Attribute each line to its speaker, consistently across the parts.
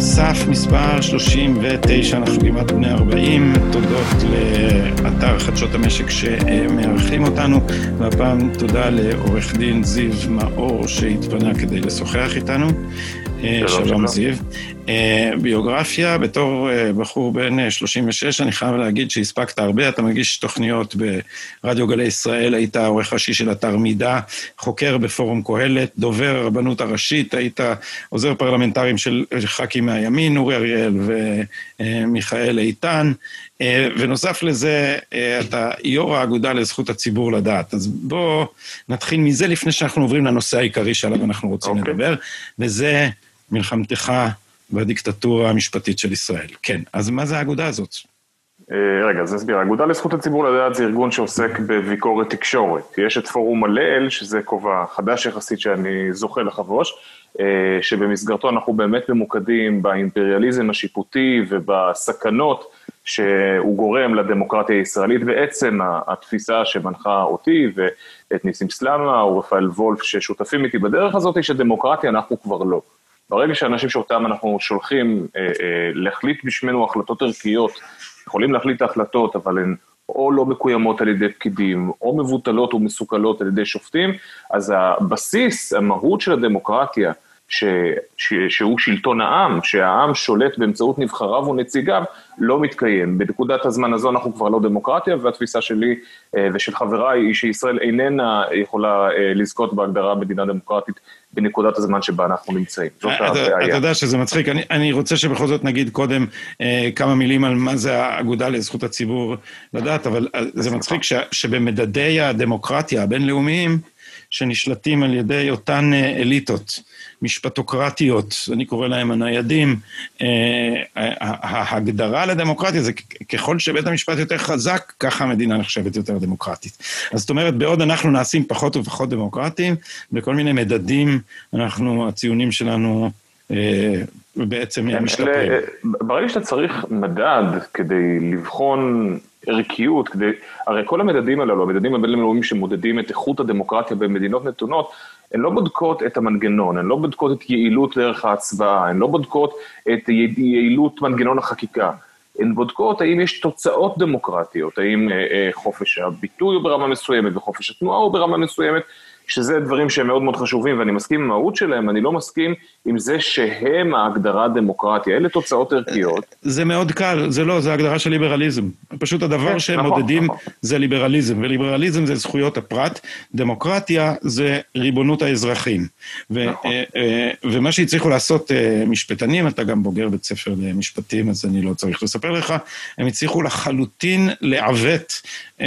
Speaker 1: סף מספר 39, אנחנו כמעט בני 40, תודות לאתר חדשות המשק שמארחים אותנו, והפעם תודה לעורך דין זיו מאור שהתפנה כדי לשוחח איתנו. שלום, שלום זיו. אה, ביוגרפיה, בתור אה, בחור בן 36, אה, אני חייב להגיד שהספקת הרבה, אתה מגיש תוכניות ברדיו גלי ישראל, היית עורך ראשי של אתר מידע, חוקר בפורום קהלת, דובר הרבנות הראשית, היית עוזר פרלמנטרים של ח"כים מהימין, אורי אריאל ומיכאל איתן, ונוסף לזה, אתה יו"ר האגודה לזכות הציבור לדעת. אז בואו נתחיל מזה לפני שאנחנו עוברים לנושא העיקרי שעליו אנחנו רוצים okay. אוקיי. לדבר, וזה מלחמתך והדיקטטורה המשפטית של ישראל. כן, אז מה זה האגודה הזאת?
Speaker 2: אה, רגע, אז נסביר. האגודה לזכות הציבור לדעת זה ארגון שעוסק בביקורת תקשורת. יש את פורום הלל, שזה כובע חדש יחסית שאני זוכה לחבוש, אה, שבמסגרתו אנחנו באמת ממוקדים באימפריאליזם השיפוטי ובסכנות שהוא גורם לדמוקרטיה הישראלית, ועצם התפיסה שמנחה אותי ואת ניסים סלאמה ורפאל וולף ששותפים איתי בדרך הזאת, שדמוקרטיה אנחנו כבר לא. ברגע שאנשים שאותם אנחנו שולחים אה, אה, להחליט בשמנו החלטות ערכיות, יכולים להחליט את ההחלטות, אבל הן או לא מקוימות על ידי פקידים, או מבוטלות ומסוכלות על ידי שופטים, אז הבסיס, המהות של הדמוקרטיה, ש, ש, שהוא שלטון העם, שהעם שולט באמצעות נבחריו ונציגיו, לא מתקיים. בנקודת הזמן הזו אנחנו כבר לא דמוקרטיה, והתפיסה שלי אה, ושל חבריי היא שישראל איננה יכולה אה, לזכות בהגדרה מדינה דמוקרטית בנקודת הזמן שבה אנחנו נמצאים. זאת
Speaker 1: אה, הבעיה. אתה יודע שזה מצחיק, אני, אני רוצה שבכל זאת נגיד קודם אה, כמה מילים על מה זה האגודה לזכות הציבור לדעת, אבל זה מצחיק ש, שבמדדי הדמוקרטיה הבינלאומיים, שנשלטים על ידי אותן אליטות משפטוקרטיות, אני קורא להם הניידים, ההגדרה לדמוקרטיה זה ככל שבית המשפט יותר חזק, ככה המדינה נחשבת יותר דמוקרטית. אז זאת אומרת, בעוד אנחנו נעשים פחות ופחות דמוקרטיים, בכל מיני מדדים, אנחנו, הציונים שלנו אה, בעצם כן, משתפרים.
Speaker 2: ברגע שאתה צריך מדד כדי לבחון ערכיות, כדי, הרי כל המדדים הללו, המדדים הבינלאומיים שמודדים את איכות הדמוקרטיה במדינות נתונות, הן לא בודקות את המנגנון, הן לא בודקות את יעילות דרך ההצבעה, הן לא בודקות את יעילות מנגנון החקיקה. הן בודקות האם יש תוצאות דמוקרטיות, האם אה, אה, חופש הביטוי הוא ברמה מסוימת וחופש התנועה הוא ברמה מסוימת, שזה דברים שהם מאוד מאוד חשובים ואני מסכים עם המהות שלהם, אני לא מסכים עם זה שהם ההגדרה הדמוקרטיה, אלה תוצאות ערכיות.
Speaker 1: זה מאוד קל, זה לא, זה הגדרה של ליברליזם. פשוט הדבר כן, שהם נכון, מודדים נכון. זה ליברליזם, וליברליזם זה זכויות הפרט, דמוקרטיה זה ריבונות האזרחים. נכון. אה, אה, ומה שהצליחו לעשות אה, משפטנים, אתה גם בוגר בית ספר למשפטים, אז אני לא צריך לספר לך, הם הצליחו לחלוטין לעוות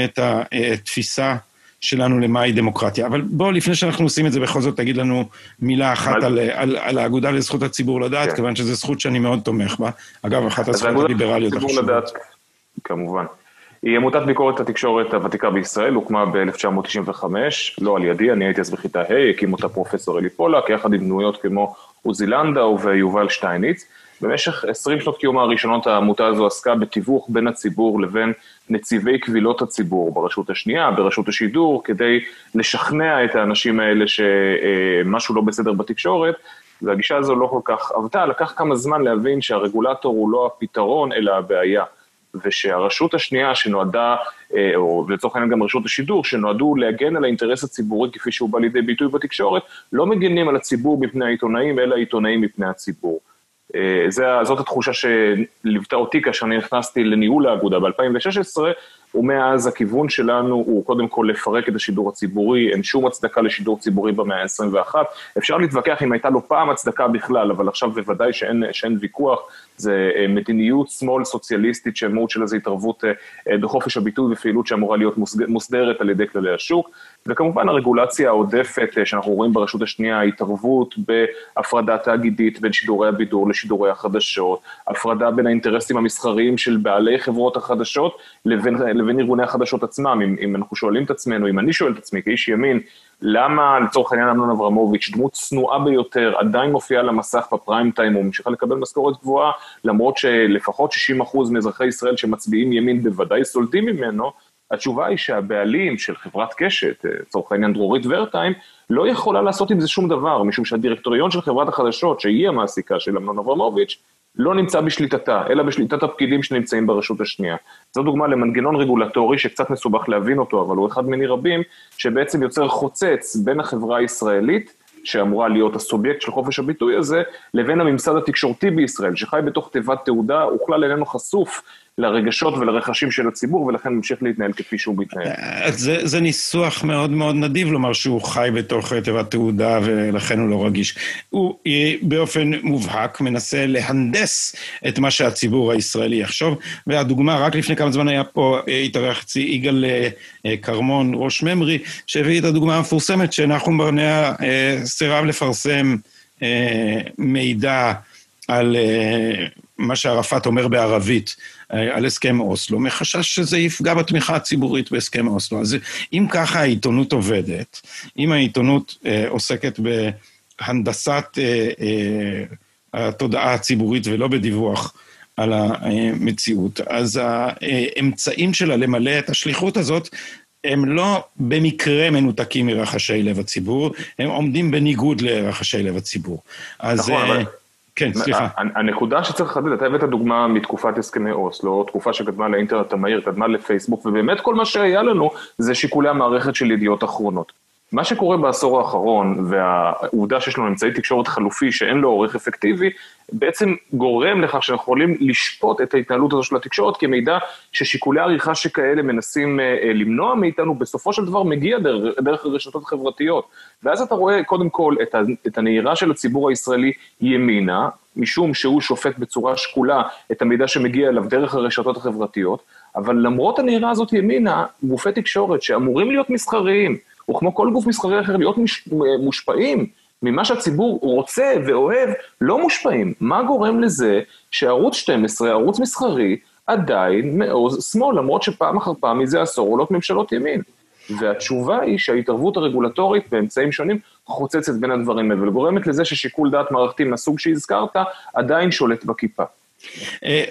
Speaker 1: את התפיסה שלנו למהי דמוקרטיה. אבל בוא, לפני שאנחנו עושים את זה, בכל זאת תגיד לנו מילה אחת על, על, על האגודה לזכות הציבור לדעת, כן. כיוון שזו זכות שאני מאוד תומך בה. אגב, אחת הזכויות הליברליות
Speaker 2: החשובות. כמובן. היא עמותת ביקורת התקשורת הוותיקה בישראל, הוקמה ב-1995, לא על ידי, אני הייתי אז בכיתה ה', הקים אותה פרופסור אלי פולק, יחד עם דמויות כמו עוזי לנדאו ויובל שטייניץ. במשך 20 שנות קיומה הראשונות העמותה הזו עסקה בתיווך בין הציבור לבין נציבי קבילות הציבור ברשות השנייה, ברשות השידור, כדי לשכנע את האנשים האלה שמשהו לא בסדר בתקשורת, והגישה הזו לא כל כך עבדה, לקח כמה זמן להבין שהרגולטור הוא לא הפתרון אלא הבעיה. ושהרשות השנייה שנועדה, או לצורך העניין גם רשות השידור, שנועדו להגן על האינטרס הציבורי כפי שהוא בא לידי ביטוי בתקשורת, לא מגנים על הציבור מפני העיתונאים, אלא העיתונאים מפני הציבור. אה, זה, זאת התחושה שליוותה אותי כאשר אני נכנסתי לניהול האגודה ב-2016, ומאז הכיוון שלנו הוא קודם כל לפרק את השידור הציבורי, אין שום הצדקה לשידור ציבורי במאה ה-21. אפשר להתווכח אם הייתה לו פעם הצדקה בכלל, אבל עכשיו בוודאי שאין, שאין ויכוח, זה אה, מדיניות שמאל סוציאליסטית שהמהות שלה זה התערבות אה, בחופש הביטוי ופעילות שאמורה להיות מוסדרת על ידי כללי השוק. וכמובן הרגולציה העודפת אה, שאנחנו רואים ברשות השנייה, התערבות בהפרדה תאגידית בין שידורי הבידור לשידורי החדשות, הפרדה בין האינטרסים המסחריים של בעלי חברות החדשות לבין, לבין ארגוני החדשות עצמם. אם, אם אנחנו שואלים את עצמנו, אם אני שואל את עצמי כאיש ימין, למה לצורך העניין אמנון אברמוביץ', דמות צנועה ביותר, עדיין מופיעה על המסך בפריים טיים, הוא ממשיכה לקבל משכורת גבוהה, למרות שלפחות 60% מאזרחי ישראל שמצביעים ימין בוודאי סולדים ממנו, התשובה היא שהבעלים של חברת קשת, לצורך העניין דרורית ורטיים, לא יכולה לעשות עם זה שום דבר, משום שהדירקטוריון של חברת החדשות, שהיא המעסיקה של אמנון אברמוביץ', לא נמצא בשליטתה, אלא בשליטת הפקידים שנמצאים ברשות השנייה. זו דוגמה למנגנון רגולטורי שקצת מסובך להבין אותו, אבל הוא אחד מני רבים, שבעצם יוצר חוצץ בין החברה הישראלית, שאמורה להיות הסובייקט של חופש הביטוי הזה, לבין הממסד התקשורתי בישראל, שחי בתוך תיבת תעודה, הוא כלל איננו חשוף לרגשות ולרכשים של הציבור, ולכן ממשיך להתנהל כפי שהוא מתנהל.
Speaker 1: אה, זה, זה ניסוח מאוד מאוד נדיב לומר שהוא חי בתוך תיבת תעודה ולכן הוא לא רגיש. הוא אה, באופן מובהק מנסה להנדס את מה שהציבור הישראלי יחשוב, והדוגמה, רק לפני כמה זמן היה פה, אה, התארח אצלי יגאל כרמון, ראש ממרי, שהביא את הדוגמה המפורסמת שנחום ברנע סירב לפרסם מידע על מה שערפאת אומר בערבית. אה, על הסכם אוסלו, מחשש שזה יפגע בתמיכה הציבורית בהסכם אוסלו. אז אם ככה העיתונות עובדת, אם העיתונות אה, עוסקת בהנדסת אה, אה, התודעה הציבורית ולא בדיווח על המציאות, אז האמצעים שלה למלא את השליחות הזאת הם לא במקרה מנותקים מרחשי לב הציבור, הם עומדים בניגוד לרחשי לב הציבור. אז... נכון, אבל... כן, סליחה.
Speaker 2: הנקודה שצריך לחדד, אתה הבאת דוגמה מתקופת הסכמי אוסלו, תקופה שקדמה לאינטרנט המהיר, קדמה לפייסבוק, ובאמת כל מה שהיה לנו זה שיקולי המערכת של ידיעות אחרונות. מה שקורה בעשור האחרון, והעובדה שיש לנו אמצעי תקשורת חלופי שאין לו עורך אפקטיבי, בעצם גורם לכך שאנחנו יכולים לשפוט את ההתנהלות הזו של התקשורת כמידע ששיקולי עריכה שכאלה מנסים אה, אה, למנוע מאיתנו, בסופו של דבר מגיע דרך, דרך הרשתות החברתיות. ואז אתה רואה קודם כל את הנהירה של הציבור הישראלי ימינה, משום שהוא שופט בצורה שקולה את המידע שמגיע אליו דרך הרשתות החברתיות, אבל למרות הנהירה הזאת ימינה, גופי תקשורת שאמורים להיות מסחריים, וכמו כל גוף מסחרי אחר, להיות מש, מושפעים ממה שהציבור רוצה ואוהב, לא מושפעים. מה גורם לזה שערוץ 12, ערוץ מסחרי, עדיין מעוז שמאל, למרות שפעם אחר פעם מזה עשור עולות ממשלות ימין. והתשובה היא שההתערבות הרגולטורית באמצעים שונים חוצצת בין הדברים האלה, וגורמת לזה ששיקול דעת מערכתי מהסוג שהזכרת עדיין שולט בכיפה.
Speaker 1: אה,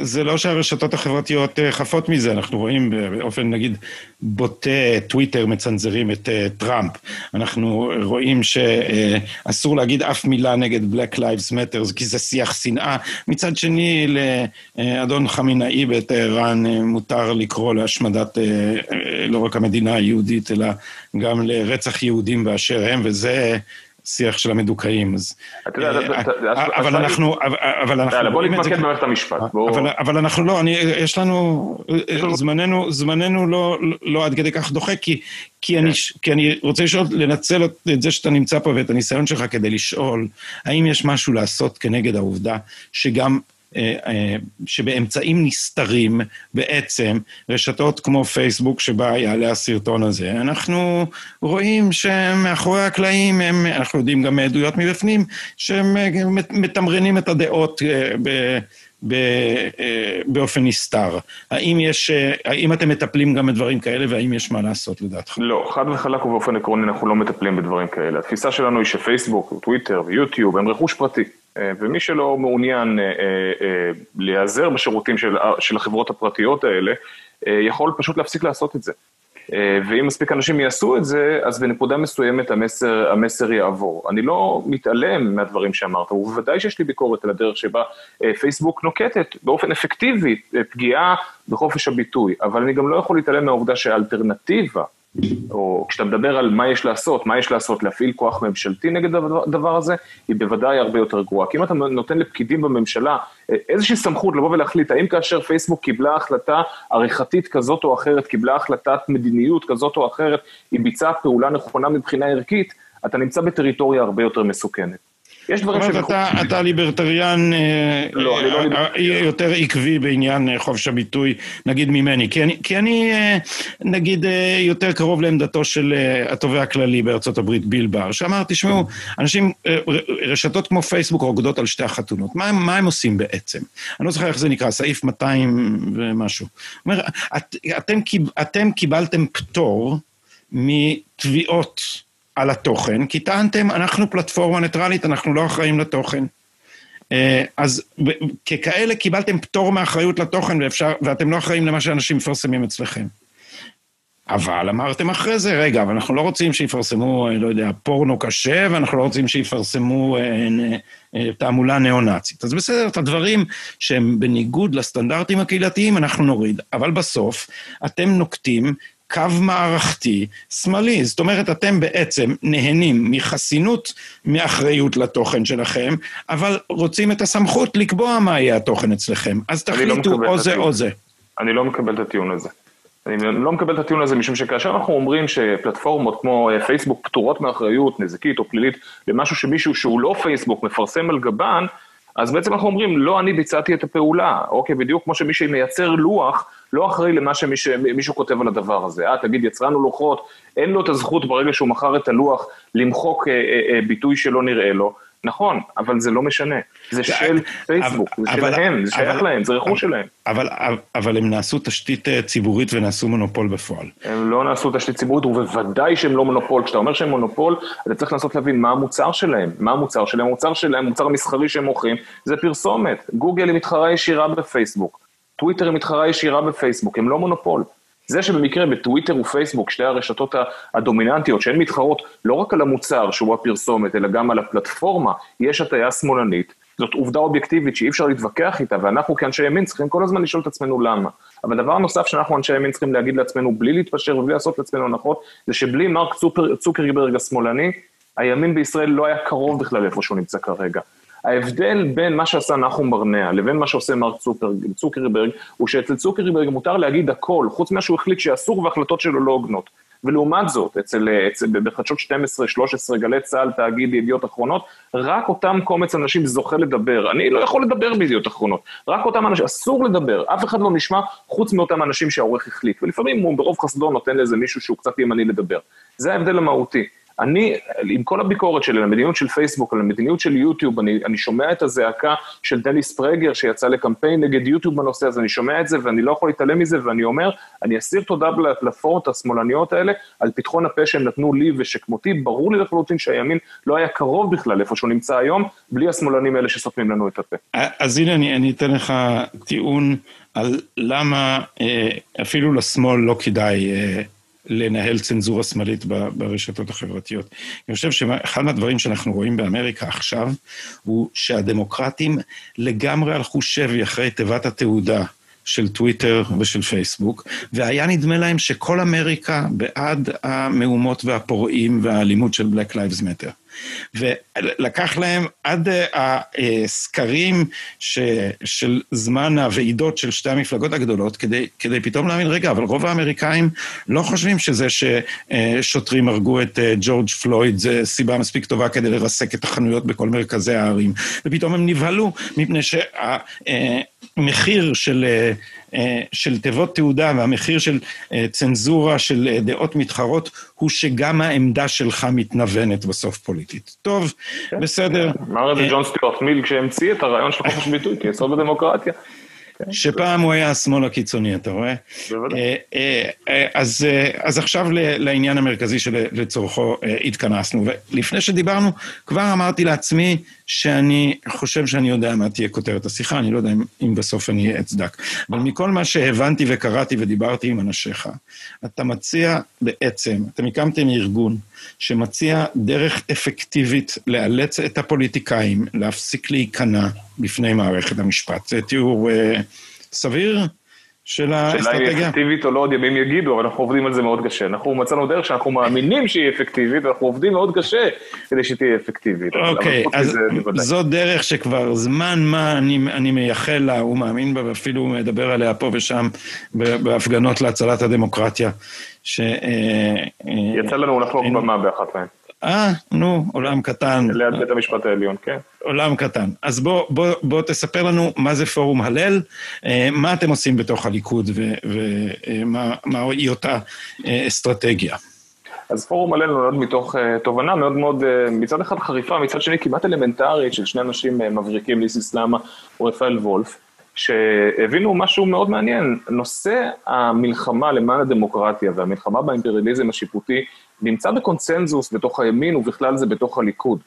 Speaker 1: זה לא שהרשתות החברתיות אה, חפות מזה, אנחנו רואים באופן, נגיד, בוטה, טוויטר מצנזרים את אה, טראמפ. אנחנו רואים שאסור להגיד אף מילה נגד Black Lives Matter, כי זה שיח שנאה. מצד שני, לאדון חמינאי בטהרן מותר לקרוא להשמדת לא רק המדינה היהודית, אלא גם לרצח יהודים באשר הם, וזה... שיח של המדוכאים, אז... אתה יודע, אה, אבל אנחנו, אבל אנחנו...
Speaker 2: בוא נתמקד במערכת המשפט.
Speaker 1: אבל אנחנו לא, יש לנו, זמננו, זמננו לא, לא עד כדי כך דוחה, כי כן. אני רוצה לשאול, לנצל את זה שאתה נמצא פה ואת הניסיון שלך כדי לשאול, האם יש משהו לעשות כנגד העובדה שגם אה, אה, שבאמצעים נסתרים בעצם רשתות כמו פייסבוק שבה יעלה הסרטון הזה, אנחנו רואים שמאחורי הקלעים, הם, אנחנו יודעים גם מעדויות מבפנים, שהם אה, מתמרנים את הדעות ב... ב, באופן נסתר. האם יש, האם אתם מטפלים גם בדברים כאלה והאם יש מה לעשות לדעתך?
Speaker 2: לא, חד וחלק ובאופן עקרוני אנחנו לא מטפלים בדברים כאלה. התפיסה שלנו היא שפייסבוק, טוויטר ויוטיוב הם רכוש פרטי. אה, ומי שלא מעוניין אה, אה, להיעזר בשירותים של, של החברות הפרטיות האלה, יכול פשוט להפסיק לעשות את זה. ואם מספיק אנשים יעשו את זה, אז בנקודה מסוימת המסר, המסר יעבור. אני לא מתעלם מהדברים שאמרת, ובוודאי שיש לי ביקורת על הדרך שבה פייסבוק נוקטת באופן אפקטיבי פגיעה בחופש הביטוי, אבל אני גם לא יכול להתעלם מהעובדה שהאלטרנטיבה או כשאתה מדבר על מה יש לעשות, מה יש לעשות, להפעיל כוח ממשלתי נגד הדבר הזה, היא בוודאי הרבה יותר גרועה. כי אם אתה נותן לפקידים בממשלה אה, איזושהי סמכות לבוא ולהחליט, האם כאשר פייסבוק קיבלה החלטה עריכתית כזאת או אחרת, קיבלה החלטת מדיניות כזאת או אחרת, היא ביצעה פעולה נכונה מבחינה ערכית, אתה נמצא בטריטוריה הרבה יותר מסוכנת. יש דברים
Speaker 1: שהם... אתה, אתה ליברטריאן אה, לא, אני לא ליברטריאן. יותר עקבי בעניין חופש הביטוי, נגיד ממני, כי אני, כי אני נגיד יותר קרוב לעמדתו של התובע הכללי בארצות הברית, ביל בר, שאמר, תשמעו, אנשים, רשתות כמו פייסבוק רוקדות על שתי החתונות, מה, מה הם עושים בעצם? אני לא זוכר איך זה נקרא, סעיף 200 ומשהו. אומר, את, אתם, אתם קיבלתם פטור מתביעות על התוכן, כי טענתם, אנחנו פלטפורמה ניטרלית, אנחנו לא אחראים לתוכן. אה, אז ככאלה קיבלתם פטור מאחריות לתוכן ואפשר, ואתם לא אחראים למה שאנשים מפרסמים אצלכם. אבל אמרתם אחרי זה, רגע, אבל אנחנו לא רוצים שיפרסמו, אה, לא יודע, פורנו קשה, ואנחנו לא רוצים שיפרסמו אה, אה, תעמולה ניאו-נאצית. אז בסדר, את הדברים שהם בניגוד לסטנדרטים הקהילתיים, אנחנו נוריד. אבל בסוף, אתם נוקטים קו מערכתי שמאלי. זאת אומרת, אתם בעצם נהנים מחסינות מאחריות לתוכן שלכם, אבל רוצים את הסמכות לקבוע מה יהיה התוכן אצלכם. אז לא תחליטו לא או זה או זה.
Speaker 2: אני לא מקבל את הטיעון הזה. אני לא מקבל את הטיעון הזה משום שכאשר אנחנו אומרים שפלטפורמות כמו אה, פייסבוק פטורות מאחריות נזיקית או פלילית למשהו שמישהו שהוא לא פייסבוק מפרסם על גבן, אז בעצם אנחנו אומרים, לא אני ביצעתי את הפעולה, אוקיי, בדיוק כמו שמי שמייצר לוח, לא אחראי למה שמישהו כותב על הדבר הזה. אה, תגיד, יצרן לוחות, אין לו את הזכות ברגע שהוא מכר את הלוח למחוק אה, אה, אה, ביטוי שלא נראה לו. נכון, אבל זה לא משנה. זה של פייסבוק, זה שלהם, זה שייך להם, זה רכוש שלהם.
Speaker 1: אבל הם נעשו תשתית אה, ציבורית ונעשו מונופול בפועל.
Speaker 2: הם לא נעשו תשתית ציבורית, ובוודאי שהם לא מונופול. כשאתה אומר שהם מונופול, אתה צריך לנסות להבין מה המוצר שלהם. מה המוצר שלהם? המוצר שלהם, המוצר המסחרי שהם מוכרים, זה פרסומת. גוגל היא מתחרה ישירה בפייסבוק. טוויטר היא מתחרה ישירה בפייסבוק, הם לא מונופול. זה שבמקרה בטוויטר ופייסבוק, שתי הרשתות הדומיננטיות, שהן מתחרות לא רק על המוצר שהוא הפרסומת, אלא גם על הפלטפורמה, יש הטיה שמאלנית, זאת עובדה אובייקטיבית שאי אפשר להתווכח איתה, ואנחנו כאנשי ימין צריכים כל הזמן לשאול את עצמנו למה. אבל דבר נוסף שאנחנו אנשי ימין צריכים להגיד לעצמנו, בלי להתפשר ובלי לעשות לעצמנו הנחות, זה שבלי מרק צוקרברג השמאלני, הימין בישראל לא היה קרוב בכלל איפה שהוא נמצא כרגע. ההבדל בין מה שעשה נחום ברנע לבין מה שעושה מרק צוקר, צוקרברג, הוא שאצל צוקרברג מותר להגיד הכל, חוץ ממה שהוא החליט שאסור והחלטות שלו לא הוגנות. ולעומת זאת, אצל, אצל, בחדשות 12, 13, גלי צה"ל, תאגיד ידיעות אחרונות, רק אותם קומץ אנשים זוכה לדבר. אני לא יכול לדבר בידיעות אחרונות, רק אותם אנשים, אסור לדבר, אף אחד לא נשמע חוץ מאותם אנשים שהעורך החליט, ולפעמים הוא ברוב חסדו נותן לאיזה מישהו שהוא קצת ימני לדבר. זה ההבדל המהותי. אני, עם כל הביקורת שלי על המדיניות של פייסבוק, על המדיניות של יוטיוב, אני, אני שומע את הזעקה של דניס פרגר שיצא לקמפיין נגד יוטיוב בנושא הזה, אני שומע את זה ואני לא יכול להתעלם מזה, ואני אומר, אני אסיר תודה לפלטפורמות השמאלניות האלה על פתחון הפה שהם נתנו לי ושכמותי, ברור לי לחלוטין שהימין לא היה קרוב בכלל איפה שהוא נמצא היום, בלי השמאלנים האלה שסותמים לנו את הפה.
Speaker 1: אז הנה אני, אני אתן לך טיעון על למה אה, אפילו לשמאל לא כדאי... לנהל צנזורה שמאלית ברשתות החברתיות. אני חושב שאחד מהדברים שאנחנו רואים באמריקה עכשיו, הוא שהדמוקרטים לגמרי הלכו שבי אחרי תיבת התעודה של טוויטר ושל פייסבוק, והיה נדמה להם שכל אמריקה בעד המהומות והפורעים והאלימות של Black Lives Matter. ולקח להם עד אה, הסקרים ש, של זמן הוועידות של שתי המפלגות הגדולות, כדי, כדי פתאום להבין, רגע, אבל רוב האמריקאים לא חושבים שזה ששוטרים הרגו את אה, ג'ורג' פלויד זה סיבה מספיק טובה כדי לרסק את החנויות בכל מרכזי הערים. ופתאום הם נבהלו, מפני שהמחיר של... אה, של תיבות תעודה והמחיר של צנזורה של דעות מתחרות הוא שגם העמדה שלך מתנוונת בסוף פוליטית. טוב, כן, בסדר.
Speaker 2: אמר את זה ג'ון סטיוארט מיל כשהמציא את הרעיון של חופש ביטוי כיסוד בדמוקרטיה.
Speaker 1: כן. שפעם הוא היה השמאל הקיצוני, אתה רואה? בוודאי. אה, אה, אה, אז, אז עכשיו לעניין המרכזי שלצורכו התכנסנו. ולפני שדיברנו, כבר אמרתי לעצמי שאני חושב שאני יודע מה תהיה כותרת השיחה, אני לא יודע אם, אם בסוף אני אצדק. אבל מכל מה שהבנתי וקראתי ודיברתי עם אנשיך, אתה מציע בעצם, אתם הקמתם ארגון שמציע דרך אפקטיבית לאלץ את הפוליטיקאים להפסיק להיכנע בפני מערכת המשפט. זה תיאור uh, סביר? של האסטרטגיה.
Speaker 2: שאלה היא אפקטיבית או לא, עוד ימים יגידו, אבל אנחנו עובדים על זה מאוד קשה. אנחנו מצאנו דרך שאנחנו מאמינים שהיא אפקטיבית, ואנחנו עובדים מאוד קשה כדי שתהיה אפקטיבית.
Speaker 1: אוקיי, okay, אז זו דרך שכבר זמן מה אני, אני מייחל לה, הוא מאמין בה, ואפילו מדבר עליה פה ושם בהפגנות להצלת הדמוקרטיה. ש...
Speaker 2: אה, יצא לנו לחלוק במה באחת מהן.
Speaker 1: אה, נו, עולם קטן.
Speaker 2: ליד בית המשפט העליון, כן.
Speaker 1: עולם קטן. אז בוא, בוא, בוא תספר לנו מה זה פורום הלל, אה, מה אתם עושים בתוך הליכוד ומה היא אותה אסטרטגיה.
Speaker 2: אז פורום הלל נולד מתוך uh, תובנה מאוד מאוד, מצד אחד חריפה, מצד שני כמעט אלמנטרית של שני אנשים מבריקים, ליסיס למה ורפאל וולף, שהבינו משהו מאוד מעניין. נושא המלחמה למען הדמוקרטיה והמלחמה באימפריאליזם השיפוטי נמצא בקונצנזוס בתוך הימין ובכלל זה בתוך הליכוד.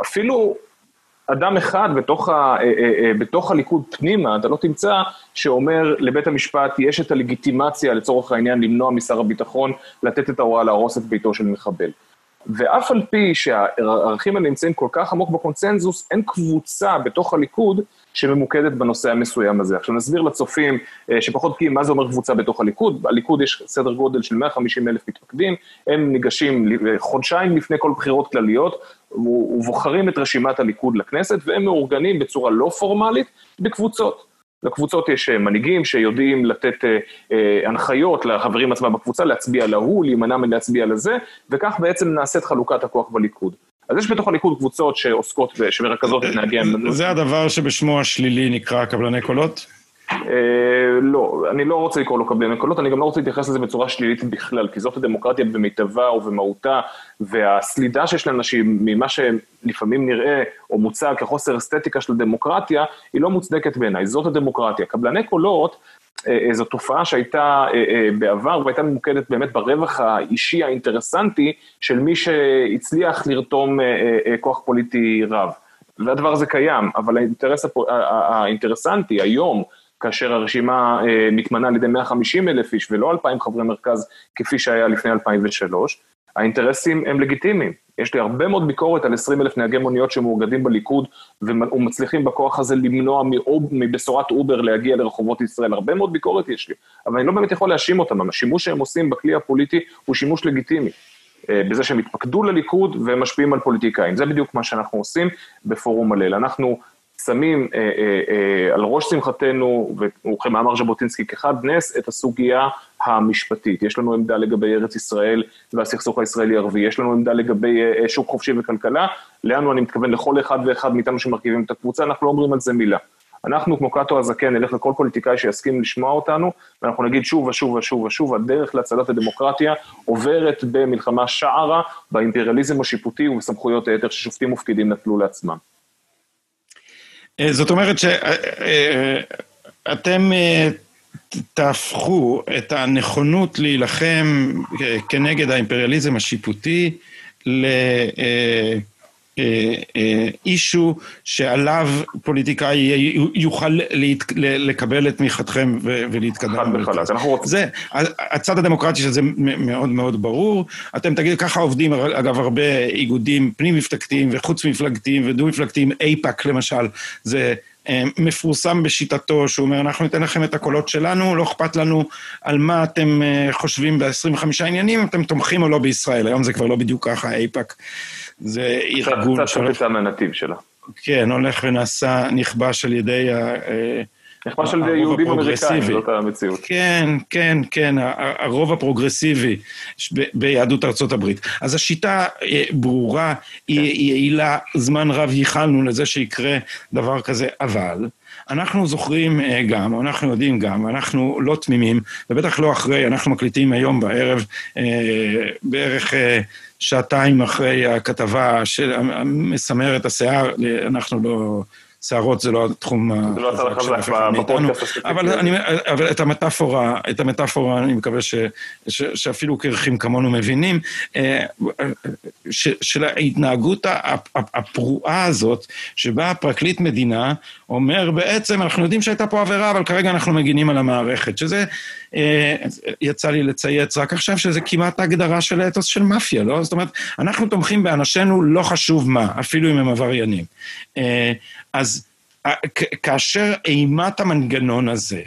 Speaker 2: אפילו אדם אחד בתוך, ה, אה, אה, אה, בתוך הליכוד פנימה, אתה לא תמצא שאומר לבית המשפט, יש את הלגיטימציה לצורך העניין למנוע משר הביטחון לתת את ההוראה להרוס את ביתו של מחבל. ואף על פי שהערכים האלה נמצאים כל כך עמוק בקונצנזוס, אין קבוצה בתוך הליכוד שממוקדת בנושא המסוים הזה. עכשיו נסביר לצופים אה, שפחות בקיאים מה זה אומר קבוצה בתוך הליכוד. בליכוד יש סדר גודל של 150 אלף מתפקדים, הם ניגשים חודשיים לפני כל בחירות כלליות, ובוחרים את רשימת הליכוד לכנסת, והם מאורגנים בצורה לא פורמלית בקבוצות. לקבוצות יש אה, מנהיגים שיודעים לתת אה, אה, הנחיות לחברים עצמם בקבוצה, להצביע להוא, להימנע מלהצביע לזה, וכך בעצם נעשית חלוקת הכוח בליכוד. אז יש בתוך הליכוד קבוצות שעוסקות, שמרכזות את נהגי
Speaker 1: המנהיגים. זה הדבר שבשמו השלילי נקרא קבלני קולות?
Speaker 2: אה, לא, אני לא רוצה לקרוא לו קבלני קולות, אני גם לא רוצה להתייחס לזה בצורה שלילית בכלל, כי זאת הדמוקרטיה במיטבה ובמהותה, והסלידה שיש לאנשים ממה שלפעמים נראה או מוצג כחוסר אסתטיקה של הדמוקרטיה, היא לא מוצדקת בעיניי, זאת הדמוקרטיה. קבלני קולות זו תופעה שהייתה בעבר והייתה ממוקדת באמת ברווח האישי האינטרסנטי של מי שהצליח לרתום כוח פוליטי רב. והדבר הזה קיים, אבל האינטרס האינטרסנטי היום, כאשר הרשימה אה, מתמנה על ידי 150 אלף איש ולא 2,000 חברי מרכז כפי שהיה לפני 2003, האינטרסים הם לגיטימיים. יש לי הרבה מאוד ביקורת על 20 אלף נהגי מוניות שמאוגדים בליכוד ומצליחים בכוח הזה למנוע מבשורת אובר להגיע לרחובות ישראל. הרבה מאוד ביקורת יש לי, אבל אני לא באמת יכול להאשים אותם. השימוש שהם עושים בכלי הפוליטי הוא שימוש לגיטימי. אה, בזה שהם התפקדו לליכוד ומשפיעים על פוליטיקאים. זה בדיוק מה שאנחנו עושים בפורום הלל. אנחנו שמים אה, אה, אה, על ראש שמחתנו, וכמאמר ז'בוטינסקי כחד נס, את הסוגיה המשפטית. יש לנו עמדה לגבי ארץ ישראל והסכסוך הישראלי-ערבי, יש לנו עמדה לגבי אה, אה, שוק חופשי וכלכלה, לאנו אני מתכוון לכל אחד ואחד מאיתנו שמרכיבים את הקבוצה, אנחנו לא אומרים על זה מילה. אנחנו, כמו קאטו הזקן, נלך לכל פוליטיקאי שיסכים לשמוע אותנו, ואנחנו נגיד שוב ושוב ושוב ושוב, הדרך להצלת הדמוקרטיה עוברת במלחמה שערה, באימפריאליזם השיפוטי ובסמכויות היתר ששופטים מופקדים נטלו לעצמם.
Speaker 1: אה, זאת אומרת שאתם אה, אה, תהפכו את הנכונות להילחם כנגד האימפריאליזם השיפוטי ל... אישו שעליו פוליטיקאי יוכל לקבל את תמיכתכם ולהתקדם.
Speaker 2: חד וחלק, אנחנו רוצים. זה,
Speaker 1: הצד הדמוקרטי של זה מאוד מאוד ברור. אתם תגידו, ככה עובדים, אגב, הרבה איגודים פנים-מפלגתיים וחוץ-מפלגתיים ודו-מפלגתיים, אייפאק למשל, זה... אה, מפורסם בשיטתו, שהוא אומר, אנחנו ניתן לכם את הקולות שלנו, לא אכפת לנו על מה אתם אה, חושבים ב-25 עניינים, אתם תומכים או לא בישראל. היום זה כבר לא בדיוק ככה, אייפאק. זה
Speaker 2: ארגון... קצת קצת מהנתיב שלה.
Speaker 1: כן, הולך ונעשה, נכבש על ידי ה...
Speaker 2: אה, נכבש על ידי יהודים אמריקאים, זאת המציאות.
Speaker 1: כן, כן, כן, הרוב הפרוגרסיבי ביהדות ארצות הברית. אז השיטה אה, ברורה, היא יעילה, זמן רב ייחלנו לזה שיקרה דבר כזה, אבל... אנחנו זוכרים אה, גם, אנחנו יודעים גם, אנחנו לא תמימים, ובטח לא אחרי, אנחנו מקליטים היום בערב, בערך שעתיים אחרי הכתבה שמסמר את השיער, אנחנו לא... שערות זה לא התחום
Speaker 2: החזק של אף אחד מאיתנו,
Speaker 1: אבל את המטאפורה, את המטאפורה אני מקווה ש, ש, שאפילו קרחים כמונו מבינים, אה, ש, של ההתנהגות הפרועה הזאת, שבה פרקליט מדינה אומר בעצם, אנחנו יודעים שהייתה פה עבירה, אבל כרגע אנחנו מגינים על המערכת, שזה, אה, יצא לי לצייץ רק עכשיו, שזה כמעט הגדרה של האתוס של מאפיה, לא? זאת אומרת, אנחנו תומכים באנשינו, לא חשוב מה, אפילו אם הם עבריינים. אה, אז כאשר אימת המנגנון הזה,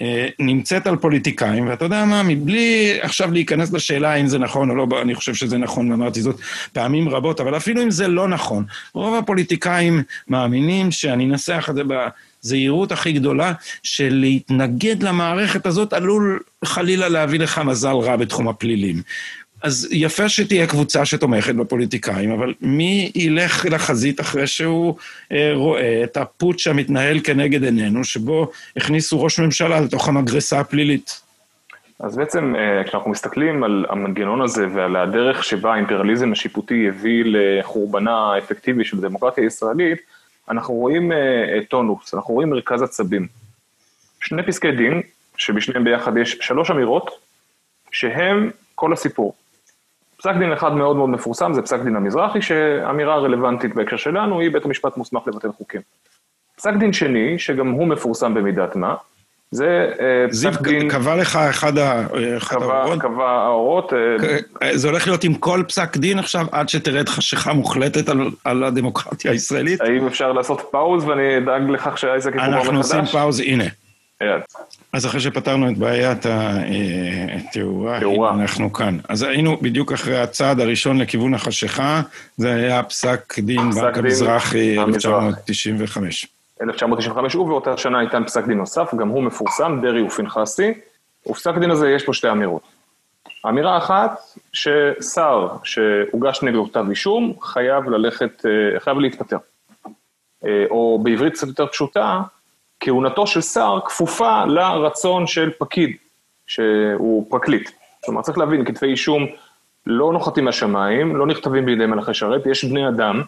Speaker 1: אה, נמצאת על פוליטיקאים, ואתה יודע מה, מבלי עכשיו להיכנס לשאלה אם זה נכון או לא, אני חושב שזה נכון, ואמרתי זאת פעמים רבות, אבל אפילו אם זה לא נכון, רוב הפוליטיקאים מאמינים, שאני אנסח את זה בזהירות הכי גדולה, שלהתנגד למערכת הזאת עלול חלילה להביא לך מזל רע בתחום הפלילים. אז יפה שתהיה קבוצה שתומכת בפוליטיקאים, אבל מי ילך לחזית אחרי שהוא אה, רואה את הפוטש המתנהל כנגד עינינו, שבו הכניסו ראש ממשלה לתוך המגרסה הפלילית?
Speaker 2: אז בעצם אה, כשאנחנו מסתכלים על המנגנון הזה ועל הדרך שבה האימפריאליזם השיפוטי הביא לחורבנה האפקטיבי של הדמוקרטיה הישראלית, אנחנו רואים אה, טונוס, אנחנו רואים מרכז עצבים. שני פסקי דין, שבשניהם ביחד יש שלוש אמירות, שהם כל הסיפור. פסק דין אחד מאוד מאוד מפורסם זה פסק דין המזרחי, שאמירה רלוונטית בהקשר שלנו היא בית המשפט מוסמך לבטל חוקים. פסק דין שני, שגם הוא מפורסם במידת מה, זה אה,
Speaker 1: פסק דין... זיו קבע לך אחד
Speaker 2: האורות? קבע האורות.
Speaker 1: אה, זה הולך להיות עם כל פסק דין עכשיו, עד שתרד חשיכה מוחלטת על, על הדמוקרטיה הישראלית?
Speaker 2: האם אפשר לעשות pause ואני אדאג לכך שהעסק יחובר
Speaker 1: מחדש? אנחנו עושים pause, הנה. אז אחרי שפתרנו את בעיית התאורה, אה, אנחנו כאן. אז היינו בדיוק אחרי הצעד הראשון לכיוון החשיכה, זה היה פסק דין בנק המזרחי 1995.
Speaker 2: 1995, ובאותה שנה ניתן פסק דין נוסף, גם הוא מפורסם, דרעי ופנחסי, ופסק דין הזה יש פה שתי אמירות. אמירה אחת, ששר שהוגש נגדו כתב אישום, חייב ללכת, אה, חייב להתפטר. אה, או בעברית קצת יותר פשוטה, כהונתו של שר כפופה לרצון של פקיד, שהוא פרקליט. כלומר, צריך להבין, כתבי אישום לא נוחתים מהשמיים, לא נכתבים בידי מלאכי שרת, יש בני אדם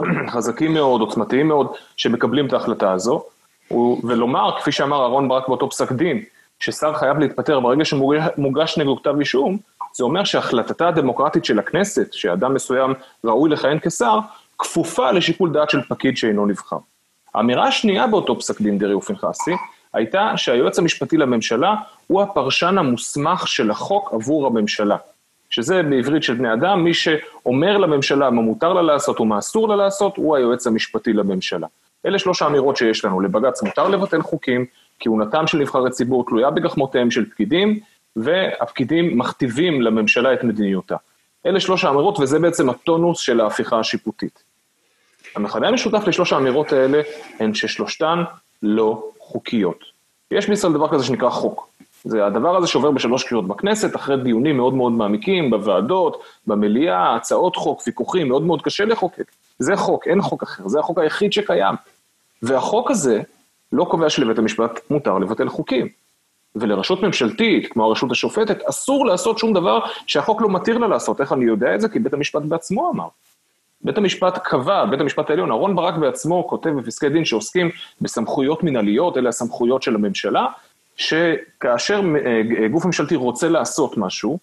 Speaker 2: חזקים מאוד, עוצמתיים מאוד, שמקבלים את ההחלטה הזו, ולומר, כפי שאמר אהרן ברק באותו פסק דין, ששר חייב להתפטר ברגע שמוגש נגדו כתב אישום, זה אומר שהחלטתה הדמוקרטית של הכנסת, שאדם מסוים ראוי לכהן כשר, כפופה לשיקול דעת של פקיד שאינו נבחר. האמירה השנייה באותו פסק דין דרעי ופנחסי, הייתה שהיועץ המשפטי לממשלה הוא הפרשן המוסמך של החוק עבור הממשלה. שזה בעברית של בני אדם, מי שאומר לממשלה מה מותר לה לעשות ומה אסור לה לעשות, הוא היועץ המשפטי לממשלה. אלה שלוש האמירות שיש לנו, לבג"ץ מותר לבטל חוקים, כהונתם של נבחרי ציבור תלויה בגחמותיהם של פקידים, והפקידים מכתיבים לממשלה את מדיניותה. אלה שלוש האמירות, וזה בעצם הטונוס של ההפיכה השיפוטית. המכנה המשותף לשלוש האמירות האלה הן ששלושתן לא חוקיות. יש בישראל דבר כזה שנקרא חוק. זה הדבר הזה שעובר בשלוש קריאות בכנסת, אחרי דיונים מאוד מאוד מעמיקים, בוועדות, במליאה, הצעות חוק, ויכוחים, מאוד מאוד קשה לחוקק. זה חוק, אין חוק אחר, זה החוק היחיד שקיים. והחוק הזה לא קובע שלבית המשפט מותר לבטל חוקים. ולרשות ממשלתית, כמו הרשות השופטת, אסור לעשות שום דבר שהחוק לא מתיר לה לעשות. איך אני יודע את זה? כי בית המשפט בעצמו אמר. בית המשפט קבע, בית המשפט העליון, אהרן ברק בעצמו כותב בפסקי דין שעוסקים בסמכויות מנהליות, אלה הסמכויות של הממשלה, שכאשר אה, גוף ממשלתי רוצה לעשות משהו,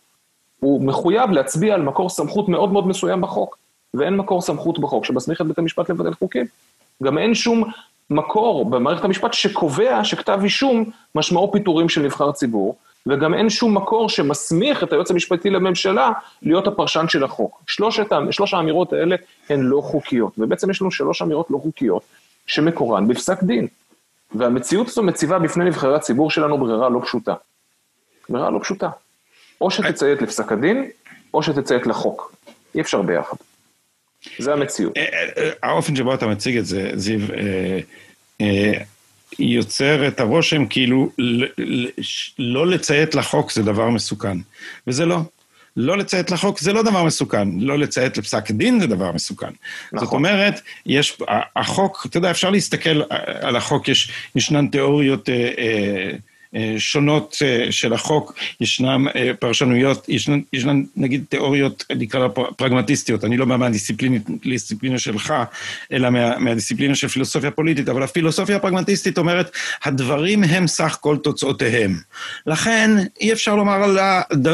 Speaker 2: הוא מחויב להצביע על מקור סמכות מאוד מאוד מסוים בחוק, ואין מקור סמכות בחוק שמסמיך את בית המשפט לבטל חוקים. גם אין שום מקור במערכת המשפט שקובע שכתב אישום משמעו פיטורים של נבחר ציבור, וגם אין שום מקור שמסמיך את היועץ המשפטי לממשלה להיות הפרשן של החוק. שלושת, שלוש האמירות האלה הן לא חוקיות, ובעצם יש לנו שלוש אמירות לא חוקיות שמקורן בפסק דין. והמציאות הזו מציבה בפני נבחרי הציבור שלנו ברירה לא פשוטה. ברירה לא פשוטה. או שתציית לפסק הדין, או שתציית לחוק. אי אפשר ביחד. זה המציאות. אה,
Speaker 1: אה, האופן שבו אתה מציג את זה, זיו, אה, יוצר את הרושם כאילו לא לציית לחוק זה דבר מסוכן, וזה לא. לא לציית לחוק זה לא דבר מסוכן, לא לציית לפסק דין זה דבר מסוכן. נכון. זאת אומרת, יש, החוק, אתה יודע, אפשר להסתכל על החוק, יש, ישנן תיאוריות אה, אה, שונות אה, של החוק, ישנן אה, פרשנויות, ישנן, ישנן נגיד תיאוריות, נקרא לה פרגמטיסטיות, אני לא בא מהדיסציפלינה שלך, אלא מה, מהדיסציפלינה של פילוסופיה פוליטית, אבל הפילוסופיה הפרגמטיסטית אומרת, הדברים הם סך כל תוצאותיהם. לכן, אי אפשר לומר על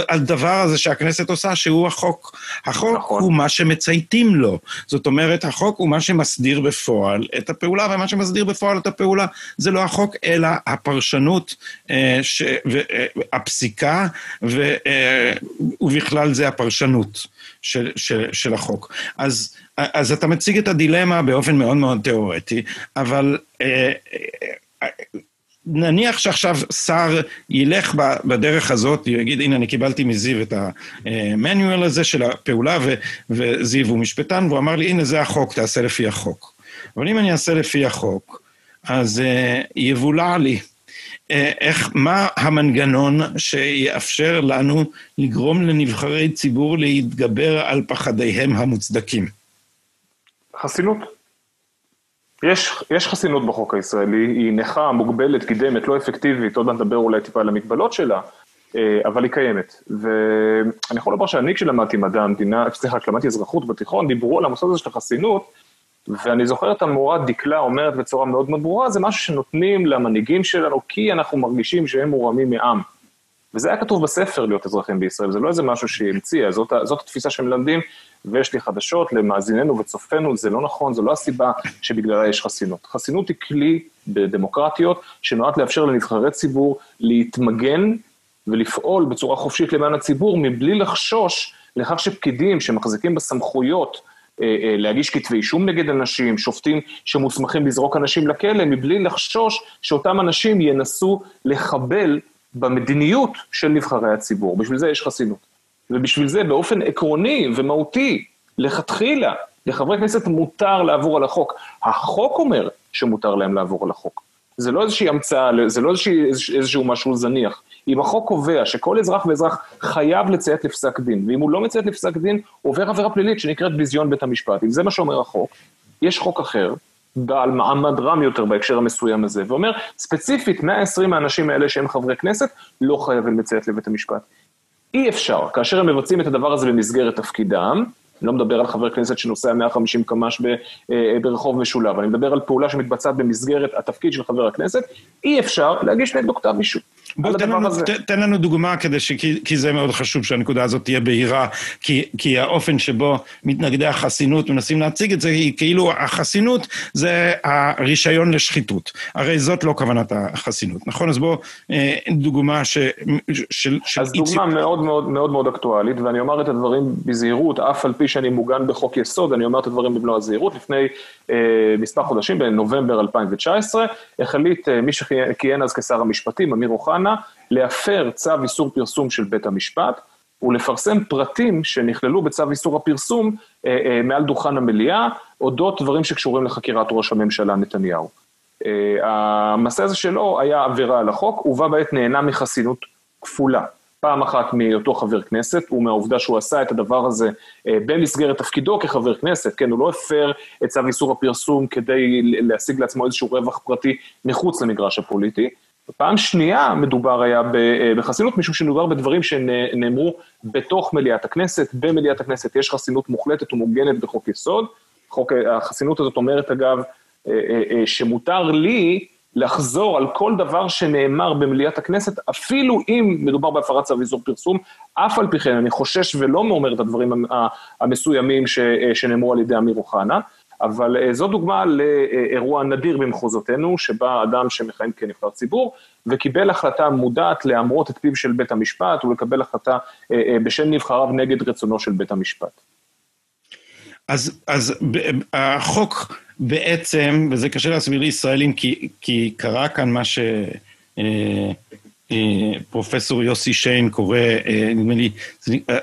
Speaker 1: הדבר הזה שהכנסת עושה, שהוא החוק. החוק נכון. הוא מה שמצייתים לו. זאת אומרת, החוק הוא מה שמסדיר בפועל את הפעולה, ומה שמסדיר בפועל את הפעולה זה לא החוק, אלא הפרשנות. אה, ש, אה, הפסיקה, ו, אה, ובכלל זה הפרשנות של, של, של החוק. אז, אז אתה מציג את הדילמה באופן מאוד מאוד תיאורטי, אבל נניח שעכשיו שר ילך בדרך הזאת, יגיד, הנה, אני קיבלתי מזיו את המנואל הזה של הפעולה, וזיו הוא משפטן, והוא אמר לי, הנה, זה החוק, תעשה לפי החוק. אבל אם אני אעשה לפי החוק, אז יבולע לי איך, מה המנגנון שיאפשר לנו לגרום לנבחרי ציבור להתגבר על פחדיהם המוצדקים?
Speaker 2: חסינות. יש, יש חסינות בחוק הישראלי, היא נכה, מוגבלת, קידמת, לא אפקטיבית, עוד מעט נדבר אולי טיפה על המגבלות שלה, אה, אבל היא קיימת. ואני יכול לומר שאני כשלמדתי מדע המדינה, סליחה, כשלמדתי אזרחות בתיכון, דיברו על המוסד הזה של החסינות, ואני זוכר את המורה דקלה אומרת בצורה מאוד מאוד ברורה, זה משהו שנותנים למנהיגים שלנו, כי אנחנו מרגישים שהם מורמים מעם. וזה היה כתוב בספר להיות אזרחים בישראל, זה לא איזה משהו שהיא המציאה, זאת, זאת התפיסה שמלמדים, ויש לי חדשות למאזיננו וצופינו, זה לא נכון, זו לא הסיבה שבגללה יש חסינות. חסינות היא כלי בדמוקרטיות שנועד לאפשר לנבחרי ציבור להתמגן ולפעול בצורה חופשית למען הציבור, מבלי לחשוש לכך שפקידים שמחזיקים בסמכויות להגיש כתבי אישום נגד אנשים, שופטים שמוסמכים לזרוק אנשים לכלא, מבלי לחשוש שאותם אנשים ינסו לחבל במדיניות של נבחרי הציבור. בשביל זה יש חסינות. ובשביל זה באופן עקרוני ומהותי, לכתחילה, לחברי כנסת מותר לעבור על החוק. החוק אומר שמותר להם לעבור על החוק. זה לא איזושהי המצאה, זה לא איזושהי, איזשהו משהו זניח. אם החוק קובע שכל אזרח ואזרח חייב לציית לפסק דין, ואם הוא לא מציית לפסק דין, הוא עובר עבירה פלילית שנקראת ביזיון בית המשפט. אם זה מה שאומר החוק, יש חוק אחר, בעל מעמד רם יותר בהקשר המסוים הזה, ואומר, ספציפית, 120 האנשים האלה שהם חברי כנסת, לא חייבים לציית לבית המשפט. אי אפשר, כאשר הם מבצעים את הדבר הזה במסגרת תפקידם, אני לא מדבר על חבר כנסת שנוסע 150 קמ"ש אה, ברחוב משולב, אני מדבר על פעולה שמתבצעת במסגרת התפקיד של חבר הכנסת, אי אפשר להגיש נגדו כתב אישום.
Speaker 1: בוא, תן לנו, ת, תן לנו דוגמה, כדי ש... כי, כי זה מאוד חשוב שהנקודה הזאת תהיה בהירה, כי, כי האופן שבו מתנגדי החסינות מנסים להציג את זה, היא כאילו החסינות זה הרישיון לשחיתות. הרי זאת לא כוונת החסינות, נכון? אז בוא, אה, דוגמה ש...
Speaker 2: של... של אז דוגמה מאוד מאוד מאוד מאוד אקטואלית, ואני אומר את הדברים בזהירות, אף על פי שאני מוגן בחוק יסוד, אני אומר את הדברים במלוא הזהירות. לפני אה, מספר חודשים, בנובמבר 2019, החליט אה, מי שכיהן אז כשר המשפטים, אמיר אוחנה, להפר צו איסור פרסום של בית המשפט, ולפרסם פרטים שנכללו בצו איסור הפרסום אה, אה, מעל דוכן המליאה, אודות דברים שקשורים לחקירת ראש הממשלה נתניהו. אה, המעשה הזה שלו היה עבירה על החוק, ובה בעת נהנה מחסינות כפולה. פעם אחת מהיותו חבר כנסת, ומהעובדה שהוא עשה את הדבר הזה אה, במסגרת תפקידו כחבר כנסת, כן, הוא לא הפר את צו איסור הפרסום כדי להשיג לעצמו איזשהו רווח פרטי מחוץ למגרש הפוליטי. פעם שנייה מדובר היה אה, בחסינות, משום שמדובר בדברים שנאמרו בתוך מליאת הכנסת, במליאת הכנסת יש חסינות מוחלטת ומוגנת בחוק יסוד. חוק, החסינות הזאת אומרת אגב, אה, שמותר לי לחזור על כל דבר שנאמר במליאת הכנסת, אפילו אם מדובר בהפרת צו איסור פרסום, אף על פי כן אני חושש ולא אומר את הדברים המסוימים שנאמרו על ידי אמיר אוחנה, אבל אה, זו דוגמה לאירוע נדיר במחוזותינו, שבה אדם שמכהן כנבחר ציבור, וקיבל החלטה מודעת להמרות את פיו של בית המשפט ולקבל החלטה אה, אה, בשם נבחריו נגד רצונו של בית המשפט.
Speaker 1: אז, אז החוק בעצם, וזה קשה להסביר לישראלים, כי, כי קרה כאן מה שפרופסור אה, אה, יוסי שיין קורא, אה, נדמה לי,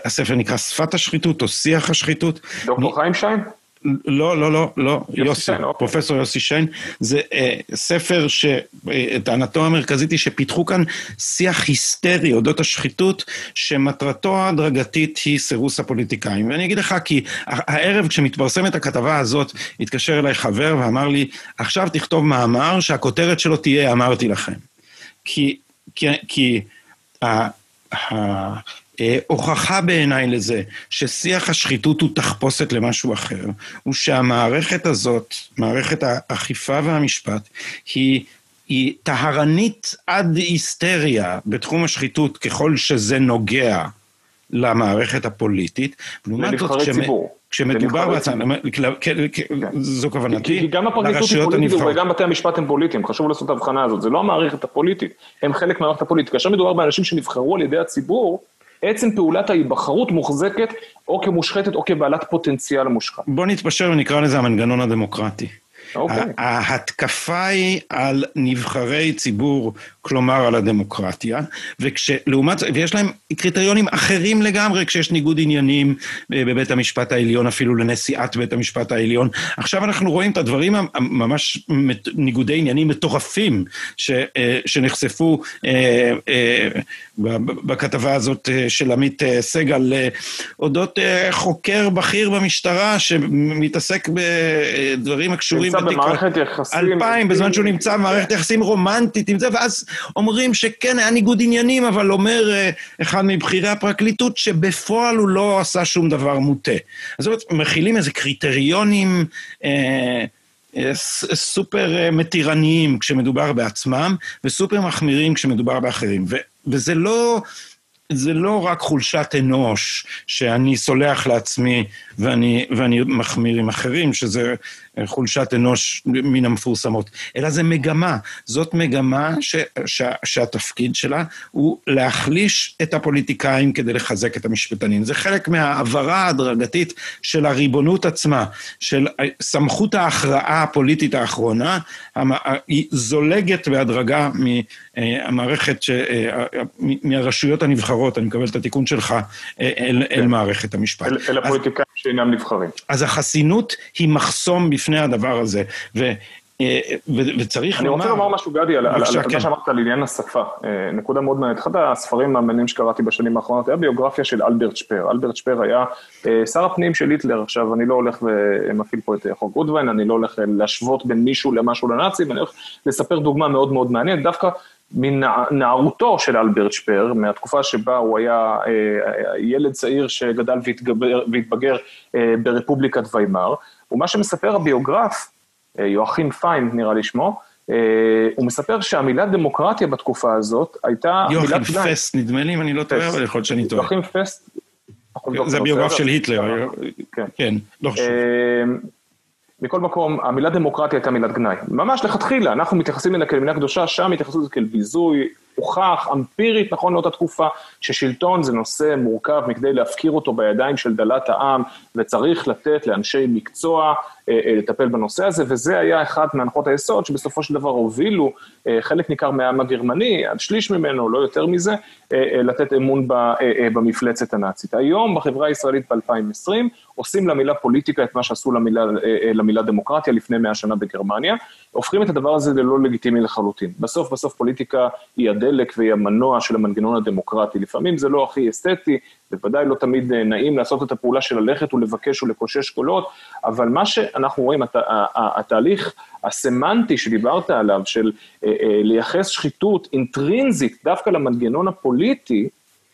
Speaker 1: הספר נקרא שפת השחיתות או שיח השחיתות.
Speaker 2: דוקטור חיים שיין?
Speaker 1: לא, לא, לא, לא, יוסי, יוסי שיין, אוקיי. פרופסור יוסי שיין. זה אה, ספר שטענתו המרכזית היא שפיתחו כאן שיח היסטרי אודות השחיתות, שמטרתו ההדרגתית היא סירוס הפוליטיקאים. ואני אגיד לך, כי הערב כשמתפרסמת הכתבה הזאת, התקשר אליי חבר ואמר לי, עכשיו תכתוב מאמר שהכותרת שלו תהיה אמרתי לכם. כי, כי, כי ה, ה, אה, הוכחה בעיניי לזה ששיח השחיתות הוא תחפושת למשהו אחר, הוא שהמערכת הזאת, מערכת האכיפה והמשפט, היא... היא טהרנית עד היסטריה בתחום השחיתות ככל שזה נוגע למערכת הפוליטית.
Speaker 2: לנבחרי ציבור.
Speaker 1: כשמדובר בהצעה, זו כוונתי,
Speaker 2: כי גם הפרקליטות היא פוליטית וגם בתי המשפט הם פוליטיים, חשוב לעשות את ההבחנה הזאת, זה לא המערכת הפוליטית, הם חלק מהמערכת הפוליטית. כאשר מדובר באנשים שנבחרו על ידי הציבור, עצם פעולת ההיבחרות מוחזקת או כמושחתת או כבעלת פוטנציאל מושחת.
Speaker 1: בוא נתפשר ונקרא לזה המנגנון הדמוקרטי. אוקיי. ההתקפה היא על נבחרי ציבור, כלומר על הדמוקרטיה, וכשלעומת, ויש להם קריטריונים אחרים לגמרי כשיש ניגוד עניינים בבית המשפט העליון, אפילו לנשיאת בית המשפט העליון. עכשיו אנחנו רואים את הדברים הממש ניגודי עניינים מטורפים ש, אה, שנחשפו אה, אה, בכתבה הזאת של עמית סגל, אודות חוקר בכיר במשטרה שמתעסק בדברים הקשורים
Speaker 2: בתיק... נמצא במערכת יחסים...
Speaker 1: אלפיים, בזמן שהוא נמצא במערכת יחסים רומנטית עם זה, ואז אומרים שכן, היה ניגוד עניינים, אבל אומר אחד מבכירי הפרקליטות שבפועל הוא לא עשה שום דבר מוטה. אז זאת אומרת, מכילים איזה קריטריונים... אה, סופר אה, מתירניים כשמדובר בעצמם, וסופר מחמירים כשמדובר באחרים. ו, וזה לא, זה לא רק חולשת אנוש, שאני סולח לעצמי ואני, ואני מחמיר עם אחרים, שזה חולשת אנוש מן המפורסמות, אלא זה מגמה. זאת מגמה ש, ש, שהתפקיד שלה הוא להחליש את הפוליטיקאים כדי לחזק את המשפטנים. זה חלק מההעברה ההדרגתית של הריבונות עצמה, של סמכות ההכרעה הפוליטית האחרונה, היא זולגת בהדרגה מהמערכת, ש, מהרשויות הנבחרות, אני מקבל את התיקון שלך, אל, אל כן. מערכת המשפט.
Speaker 2: אל, אל הפוליטיקאים שאינם נבחרים.
Speaker 1: אז החסינות היא מחסום בפני הדבר הזה, ו... אה, וצריך
Speaker 2: לומר... אני רוצה לומר משהו, גדי, על מה כן. שאמרת על עניין השפה. אה, נקודה מאוד מעניינת. אחד הספרים המעניינים שקראתי בשנים האחרונות היה ביוגרפיה של אלברט שפר. אלברט שפר היה אה, שר הפנים של היטלר. עכשיו, אני לא הולך ומפעיל פה את חוק גודווין, אני לא הולך להשוות בין מישהו למשהו לנאצים, אני הולך לספר דוגמה מאוד מאוד מעניינת. דווקא מנערותו של אלברט שפר, מהתקופה שבה הוא היה ילד צעיר שגדל והתבגר ברפובליקת ויימאר, ומה שמספר הביוגרף, אה, יואכים פיין נראה לי שמו, אה, הוא מספר שהמילה דמוקרטיה בתקופה הזאת הייתה
Speaker 1: מילת גנאי. יואכים פסט, נדמה לי, אם אני לא טועה, אבל יכול להיות שאני טועה.
Speaker 2: יואכים פסט.
Speaker 1: זה ביוגרף של היטלר, כן, כן לא חשוב. אה,
Speaker 2: מכל מקום, המילה דמוקרטיה הייתה מילת גנאי. ממש לכתחילה, אנחנו מתייחסים אליה כמילה קדושה, שם התייחסו לזה כאל ביזוי, הוכח אמפירית נכון לאותה תקופה, ששלטון זה נושא מורכב מכדי להפקיר אותו בידיים של דלת העם, וצריך לתת לאנשי מקצוע אה, אה, לטפל בנושא הזה, וזה היה אחת מהנחות היסוד שבסופו של דבר הובילו אה, חלק ניכר מהעם הגרמני, עד שליש ממנו, לא יותר מזה, לתת אמון במפלצת הנאצית. היום בחברה הישראלית ב-2020 עושים למילה פוליטיקה את מה שעשו למילה, למילה דמוקרטיה לפני מאה שנה בגרמניה, הופכים את הדבר הזה ללא לגיטימי לחלוטין. בסוף בסוף פוליטיקה היא הדלק והיא המנוע של המנגנון הדמוקרטי. לפעמים זה לא הכי אסתטי, בוודאי לא תמיד נעים לעשות את הפעולה של ללכת ולבקש ולקושש קולות, אבל מה שאנחנו רואים, הת, התהליך הסמנטי שדיברת עליו, של אה, אה, לייחס שחיתות אינטרינזית דווקא למנגנון הפוליטי,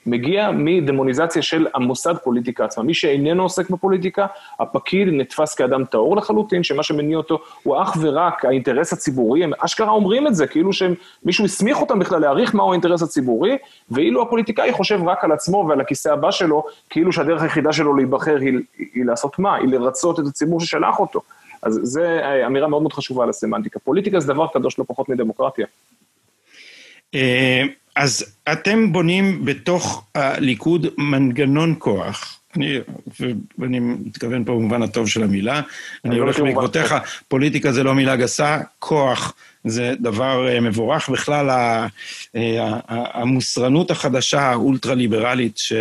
Speaker 2: מגיע מדמוניזציה של המוסד פוליטיקה עצמה. מי שאיננו עוסק בפוליטיקה, הפקיד נתפס כאדם טהור לחלוטין, שמה שמניע אותו הוא אך ורק האינטרס הציבורי, הם אשכרה אומרים את זה, כאילו שמישהו הסמיך אותם בכלל להעריך מהו האינטרס הציבורי, ואילו הפוליטיקאי חושב רק על עצמו ועל הכיסא הבא שלו, כאילו שהדרך היחידה שלו להיבחר היא, היא לעשות מה? היא לרצות את הציבור ששלח אותו. אז זו אמירה מאוד מאוד חשובה על הסמנטיקה. פוליטיקה זה דבר קדוש לא פחות מדמוקרטיה.
Speaker 1: אה, אז אתם בונים בתוך הליכוד מנגנון כוח. אני, ואני מתכוון פה במובן הטוב של המילה, אני הולך בעקבותיך, פוליטיקה זה לא מילה גסה, כוח זה דבר אה, מבורך. בכלל, אה, המוסרנות החדשה, האולטרה-ליברלית, ש...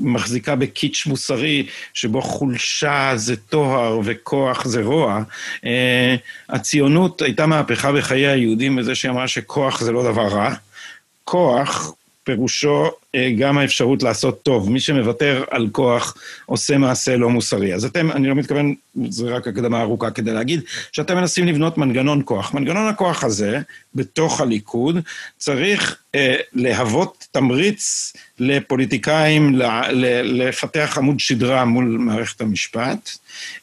Speaker 1: מחזיקה בקיץ' מוסרי, שבו חולשה זה טוהר וכוח זה רוע. אה, הציונות הייתה מהפכה בחיי היהודים בזה שהיא אמרה שכוח זה לא דבר רע. כוח פירושו אה, גם האפשרות לעשות טוב. מי שמוותר על כוח עושה מעשה לא מוסרי. אז אתם, אני לא מתכוון, זו רק הקדמה ארוכה כדי להגיד, שאתם מנסים לבנות מנגנון כוח. מנגנון הכוח הזה, בתוך הליכוד, צריך אה, להוות תמריץ לפוליטיקאים ל, ל, לפתח עמוד שדרה מול מערכת המשפט.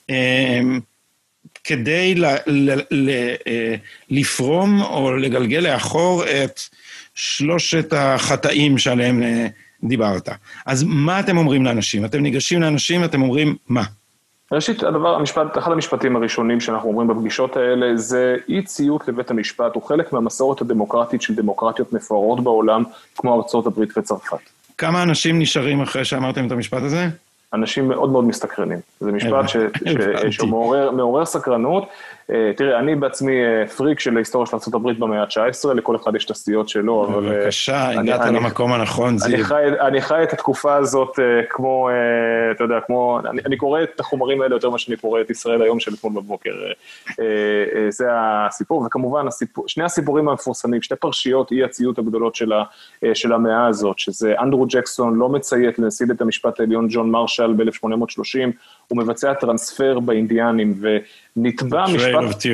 Speaker 1: אה, כדי ל, ל, ל, אה, לפרום או לגלגל לאחור את שלושת החטאים שעליהם אה, דיברת. אז מה אתם אומרים לאנשים? אתם ניגשים לאנשים ואתם אומרים מה?
Speaker 2: ראשית, הדבר, המשפט, אחד המשפטים הראשונים שאנחנו אומרים בפגישות האלה זה אי ציות לבית המשפט הוא חלק מהמסורת הדמוקרטית של דמוקרטיות מפוארות בעולם, כמו ארצות הברית וצרפת.
Speaker 1: כמה אנשים נשארים אחרי שאמרתם את המשפט הזה?
Speaker 2: אנשים מאוד מאוד מסתקרנים. זה משפט שמעורר סקרנות. אה, תראה, אני בעצמי אה, פריק של ההיסטוריה של ארה"ב במאה ה-19, לכל אחד יש את הסיעות שלו,
Speaker 1: אבל... אה, בבקשה, הגעת למקום הנכון, זיו.
Speaker 2: אני חי את התקופה הזאת כמו, אתה יודע, כמו... אני קורא את החומרים האלה יותר ממה שאני קורא את ישראל היום של אתמול בבוקר. זה הסיפור, וכמובן, שני הסיפורים המפורסמים, שתי פרשיות אי הציות הגדולות של המאה הזאת, שזה אנדרו ג'קסון לא מציית לנשיא בית המשפט העליון ג'ון מרשל ב-1830, הוא מבצע טרנספר באינדיאנים, ונתבע
Speaker 1: משפט...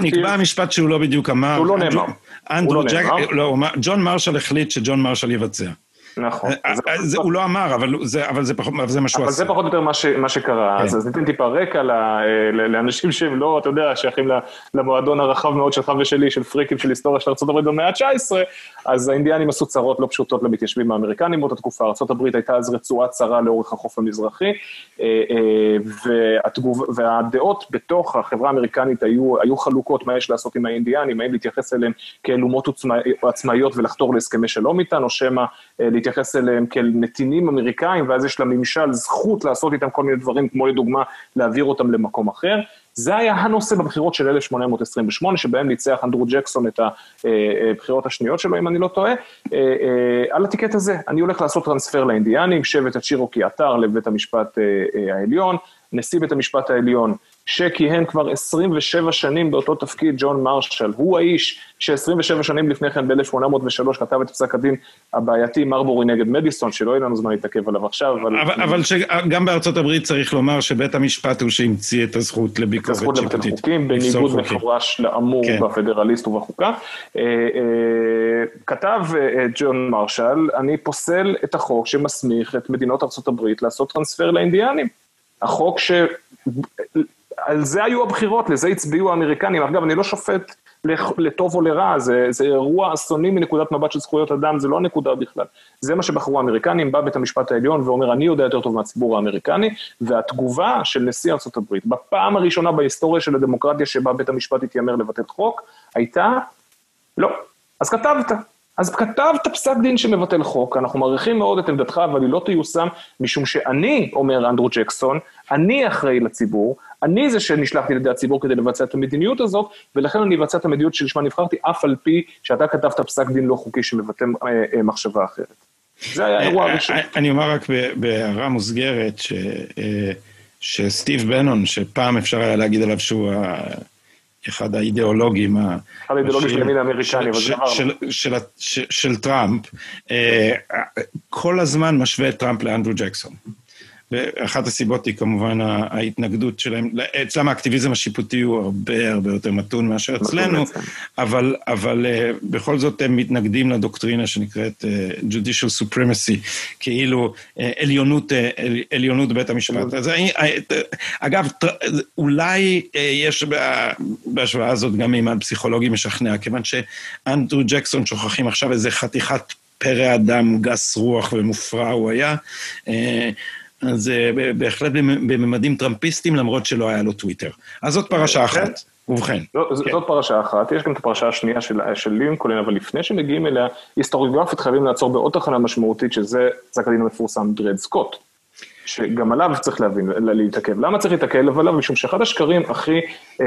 Speaker 1: נקבע משפט שהוא לא בדיוק אמר.
Speaker 2: שהוא לא נאמר.
Speaker 1: אנדרו ג'ק, לא, ג'ון מרשל החליט שג'ון מרשל יבצע.
Speaker 2: נכון.
Speaker 1: אה, אה, זה, הוא לא אמר, אבל זה, אבל זה, פחות, זה מה שהוא
Speaker 2: עשה.
Speaker 1: אבל
Speaker 2: זה פחות או יותר מה, ש, מה שקרה. כן. אז, אז ניתן טיפה רקע ל, אה, לאנשים שהם לא, אתה יודע, שייכים למועדון הרחב מאוד שלך ושלי, של פריקים של היסטוריה של ארה"ב במאה ה-19, אז האינדיאנים עשו צרות לא פשוטות למתיישבים האמריקנים באותה תקופה. ארה"ב הייתה אז רצועה צרה לאורך החוף המזרחי, והתגוב, והדעות בתוך החברה האמריקנית היו, היו חלוקות מה יש לעשות עם האינדיאנים, האם להתייחס אליהם כאל אומות עצמאיות ולחתור להסכמי שלום איתן, או שמא להתייחס אליהם כאל נתינים אמריקאים, ואז יש לממשל זכות לעשות איתם כל מיני דברים, כמו לדוגמה להעביר אותם למקום אחר. זה היה הנושא בבחירות של 1828, שבהם ניצח אנדרו ג'קסון את הבחירות השניות שלו, אם אני לא טועה. אה, אה, על הטיקט הזה, אני הולך לעשות טרנספר לאינדיאנים, שבט הצ'ירוקי עתר לבית המשפט אה, העליון, נשיא בית המשפט העליון שכיהן כבר 27 שנים באותו תפקיד, ג'ון מרשל. הוא האיש ש-27 שנים לפני כן, ב-1803, כתב את פסק הדין הבעייתי מרבורי נגד מדיסון, שלא יהיה לנו זמן להתעכב עליו עכשיו,
Speaker 1: אבל... אבל, אבל שגם בארצות הברית צריך לומר שבית המשפט הוא שהמציא את הזכות לביקורת שיפוטית.
Speaker 2: הזכות לבטל חוקים, בניגוד מפורש לאמור כן. בפדרליסט ובחוקה. אה, אה, כתב אה, ג'ון מרשל, אני פוסל את החוק שמסמיך את מדינות ארצות הברית לעשות טרנספר לאינדיאנים. החוק ש... על זה היו הבחירות, לזה הצביעו האמריקנים. אגב, אני לא שופט לטוב או לרע, זה, זה אירוע אסוני מנקודת מבט של זכויות אדם, זה לא הנקודה בכלל. זה מה שבחרו האמריקנים, בא בית המשפט העליון ואומר, אני יודע יותר טוב מהציבור האמריקני, והתגובה של נשיא ארה"ב, בפעם הראשונה בהיסטוריה של הדמוקרטיה שבה בית המשפט התיימר לבטל חוק, הייתה, לא. אז כתבת, אז כתבת פסק דין שמבטל חוק, אנחנו מעריכים מאוד את עמדתך, אבל היא לא תיושם, משום שאני, אומר אנדרו ג'קסון, אני אחראי לציבור, אני זה שנשלחתי לידי הציבור כדי לבצע את המדיניות הזאת, ולכן אני אבצע את המדיניות שלשמה נבחרתי, אף על פי שאתה כתבת פסק דין לא חוקי שמבטא אה, אה, מחשבה אחרת. זה היה האירוע אה, הראשון.
Speaker 1: אני אומר רק בהערה מוסגרת, ש, שסטיב בנון, שפעם אפשר היה להגיד עליו שהוא אחד האידיאולוגים
Speaker 2: אחד האידיאולוגים של הימין האמריקני, אבל זה
Speaker 1: עבר. של טראמפ, כל הזמן משווה את טראמפ לאנדרו ג'קסון. ואחת הסיבות היא כמובן ההתנגדות שלהם, אצלם האקטיביזם השיפוטי הוא הרבה הרבה יותר מתון מאשר אצלנו, אבל, אבל uh, בכל זאת הם מתנגדים לדוקטרינה שנקראת uh, judicial supremacy, כאילו uh, עליונות, עליונות בית המשפט. אז, אגב, אולי יש בהשוואה הזאת גם מימד פסיכולוגי משכנע, כיוון שאנדרו ג'קסון שוכחים עכשיו איזה חתיכת פרא אדם גס רוח ומופרע הוא היה. אז אה, בהחלט בממדים טראמפיסטיים, למרות שלא היה לו טוויטר. אז זאת פרשה אחת. כן. ובכן.
Speaker 2: לא, כן. זאת פרשה אחת, יש גם את הפרשה השנייה של, של לינקולן, אבל לפני שמגיעים אליה, היסטוריוגרפית חייבים לעצור בעוד תחנה משמעותית, שזה פסק הדין המפורסם דרד סקוט. שגם עליו צריך להבין, להתעכב. למה צריך להתעכב עליו? משום שאחד השקרים הכי, אה, אה,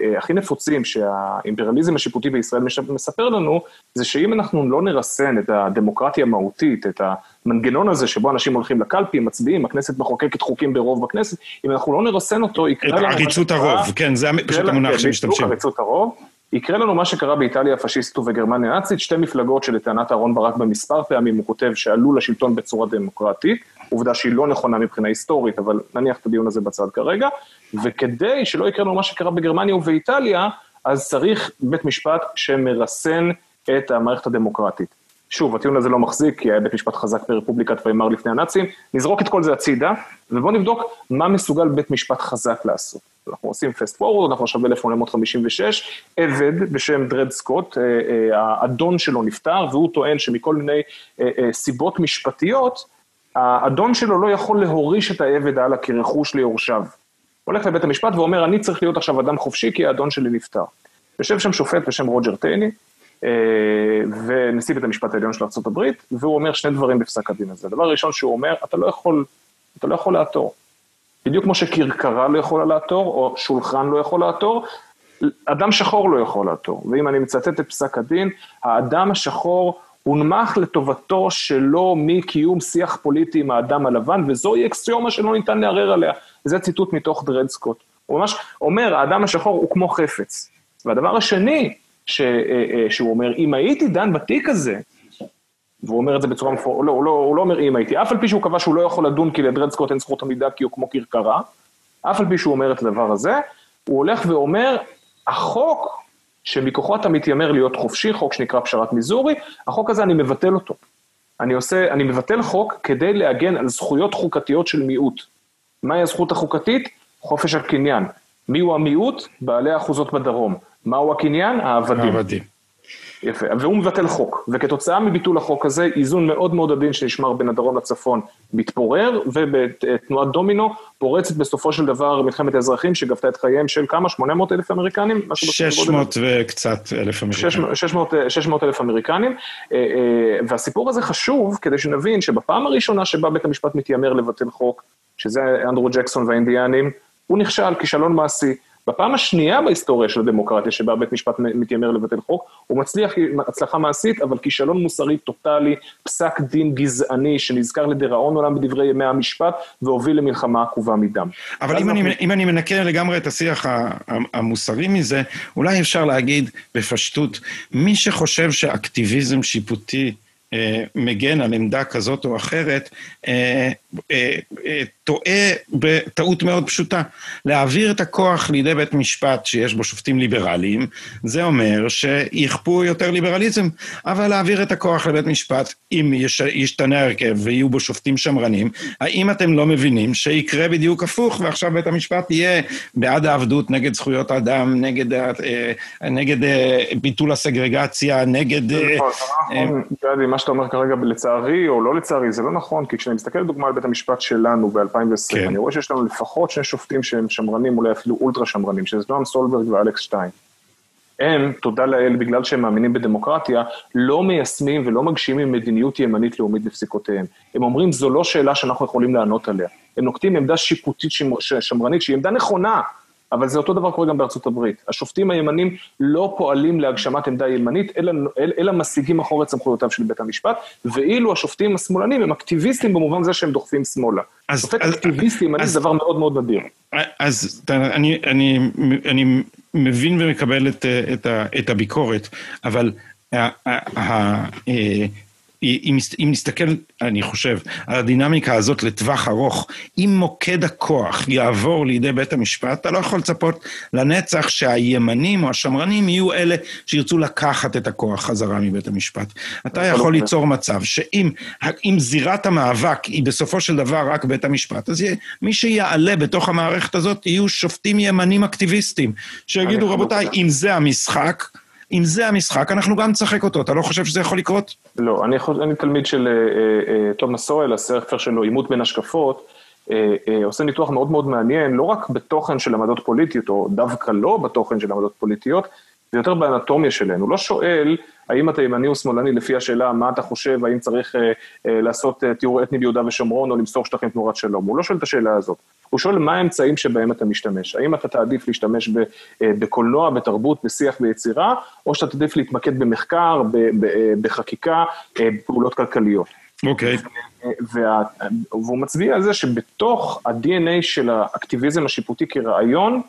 Speaker 2: אה, הכי נפוצים שהאימפריאליזם השיפוטי בישראל מספר לנו, זה שאם אנחנו לא נרסן את הדמוקרטיה המהותית, את המנגנון הזה שבו אנשים הולכים לקלפי, מצביעים, הכנסת מחוקקת חוקים ברוב בכנסת, אם אנחנו לא נרסן אותו, יקרה לנו...
Speaker 1: עריצות הרוב, כן, זה פשוט המונח כן, שמשתמשים.
Speaker 2: עריצות הרוב. יקרה לנו מה שקרה באיטליה הפשיסטית ובגרמניה הנאצית, שתי מפלגות שלטענת אהרן ברק במספר פעמים הוא כותב שעלו לשלטון בצורה דמוקרטית, עובדה שהיא לא נכונה מבחינה היסטורית, אבל נניח את הדיון הזה בצד כרגע, וכדי שלא יקרה לנו מה שקרה בגרמניה ובאיטליה, אז צריך בית משפט שמרסן את המערכת הדמוקרטית. שוב, הטיעון הזה לא מחזיק, כי היה בית משפט חזק ברפובליקת ויימר לפני הנאצים, נזרוק את כל זה הצידה, ובואו נבדוק מה מסוגל בית משפט חזק לעשות. אנחנו עושים פסט פורוורד, אנחנו עכשיו ב-1856, עבד בשם דרד סקוט, אה, אה, האדון שלו נפטר, והוא טוען שמכל מיני אה, סיבות משפטיות, האדון שלו לא יכול להוריש את העבד הלאה כרכוש ליורשיו. הולך לבית המשפט ואומר, אני צריך להיות עכשיו אדם חופשי כי האדון שלי נפטר. יושב שם שופט בשם רוג'ר טייני, ונשיא בית המשפט העליון של ארה"ב, והוא אומר שני דברים בפסק הדין הזה. הדבר הראשון שהוא אומר, אתה לא יכול אתה לא יכול לעתור. בדיוק כמו שכרכרה לא יכולה לעתור, או שולחן לא יכול לעתור, אדם שחור לא יכול לעתור. ואם אני מצטט את פסק הדין, האדם השחור הונמך לטובתו שלו מקיום שיח פוליטי עם האדם הלבן, וזוהי אקסיומה שלא ניתן לערער עליה. זה ציטוט מתוך דרד סקוט. הוא ממש אומר, האדם השחור הוא כמו חפץ. והדבר השני ש, אה, אה, שהוא אומר, אם הייתי דן בתיק הזה, והוא אומר את זה בצורה מפורשת, לא, לא, הוא לא אומר אם הייתי, אף על פי שהוא קבע שהוא לא יכול לדון כי לדרד סקוט אין זכות עמידה כי הוא כמו כרכרה, אף על פי שהוא אומר את הדבר הזה, הוא הולך ואומר, החוק שמכוחו אתה מתיימר להיות חופשי, חוק שנקרא פשרת מיזורי, החוק הזה אני מבטל אותו. אני עושה, אני מבטל חוק כדי להגן על זכויות חוקתיות של מיעוט. מהי הזכות החוקתית? חופש הקניין. מיהו המיעוט? בעלי האחוזות בדרום. מהו הקניין? העבדים. העבדים. יפה, והוא מבטל חוק, וכתוצאה מביטול החוק הזה, איזון מאוד מאוד עדין שנשמר בין הדרום לצפון מתפורר, ובתנועת דומינו פורצת בסופו של דבר מלחמת האזרחים שגבתה את חייהם של כמה? 800 אלף אמריקנים?
Speaker 1: 600 וקצת אלף אמריקנים.
Speaker 2: 600, 600 אלף אמריקנים, אה, אה, והסיפור הזה חשוב כדי שנבין שבפעם הראשונה שבה בית המשפט מתיימר לבטל חוק, שזה אנדרו ג'קסון והאינדיאנים, הוא נכשל כישלון מעשי. בפעם השנייה בהיסטוריה של הדמוקרטיה, שבה בית משפט מתיימר לבטל חוק, הוא מצליח הצלחה מעשית, אבל כישלון מוסרי טוטאלי, פסק דין גזעני שנזכר לדיראון עולם בדברי ימי המשפט, והוביל למלחמה עקובה מדם.
Speaker 1: אבל אם, אנחנו... אני, אם אני מנקה לגמרי את השיח המוסרי מזה, אולי אפשר להגיד בפשטות, מי שחושב שאקטיביזם שיפוטי אה, מגן על עמדה כזאת או אחרת, אה, טועה בטעות מאוד פשוטה. להעביר את הכוח לידי בית משפט שיש בו שופטים ליברליים, זה אומר שיכפו יותר ליברליזם, אבל להעביר את הכוח לבית משפט, אם יש, ישתנה ההרכב ויהיו בו שופטים שמרנים, האם אתם לא מבינים שיקרה בדיוק הפוך, ועכשיו בית המשפט יהיה בעד העבדות, נגד זכויות האדם, נגד, נגד ביטול הסגרגציה, נגד... נכון,
Speaker 2: נכון, מה שאתה אומר כרגע, לצערי או לא לצערי, זה לא נכון, כי כשאני מסתכל לדוגמה על בית המשפט שלנו ב-2020, כן. אני רואה שיש לנו לפחות שני שופטים שהם שמרנים, אולי אפילו אולטרה שמרנים, שזה נועם סולברג ואלכס שטיין. הם, תודה לאל, בגלל שהם מאמינים בדמוקרטיה, לא מיישמים ולא מגשימים מדיניות ימנית לאומית בפסיקותיהם. הם אומרים, זו לא שאלה שאנחנו יכולים לענות עליה. הם נוקטים עמדה שיפוטית שמרנית, שהיא עמדה נכונה, אבל זה אותו דבר קורה גם בארצות הברית. השופטים הימנים לא פועלים להגשמת עמדה ימנית, אלא, אלא משיגים אחור את סמכויותיו של בית המשפט, ואילו השופטים השמאלנים הם אקטיביסטים במובן זה שהם דוחפים שמאלה. אז, שופט אז, אקטיביסט ימני זה דבר מאוד מאוד נדיר.
Speaker 1: אז אני, אני, אני מבין ומקבל את, את, את הביקורת, אבל אם, אם נסתכל, אני חושב, על הדינמיקה הזאת לטווח ארוך, אם מוקד הכוח יעבור לידי בית המשפט, אתה לא יכול לצפות לנצח שהימנים או השמרנים יהיו אלה שירצו לקחת את הכוח חזרה מבית המשפט. אתה יכול ליצור מצב שאם זירת המאבק היא בסופו של דבר רק בית המשפט, אז מי שיעלה בתוך המערכת הזאת יהיו שופטים ימנים אקטיביסטים, שיגידו, רבותיי, אם זה המשחק, אם זה המשחק, אנחנו גם נשחק אותו. אתה לא חושב שזה יכול לקרות?
Speaker 2: לא, אני, יכול, אני תלמיד של אה, אה, תומאס סואל, הספר שלו, עימות בין השקפות, אה, אה, עושה ניתוח מאוד מאוד מעניין, לא רק בתוכן של עמדות פוליטיות, או דווקא לא בתוכן של עמדות פוליטיות, זה יותר באנטומיה. הוא לא שואל האם אתה ימני או שמאלני לפי השאלה מה אתה חושב, האם צריך אה, אה, לעשות אה, טיהור אתני ביהודה ושומרון או למסור שטחים תמורת שלום. הוא לא שואל את השאלה הזאת. הוא שואל מה האמצעים שבהם אתה משתמש. האם אתה תעדיף להשתמש ב, אה, בקולנוע, בתרבות, בשיח ויצירה, או שאתה תעדיף להתמקד במחקר, ב, ב, אה, בחקיקה, אה, בפעולות כלכליות.
Speaker 1: אוקיי.
Speaker 2: Okay. וה, והוא מצביע על זה שבתוך ה-DNA של האקטיביזם השיפוטי כרעיון,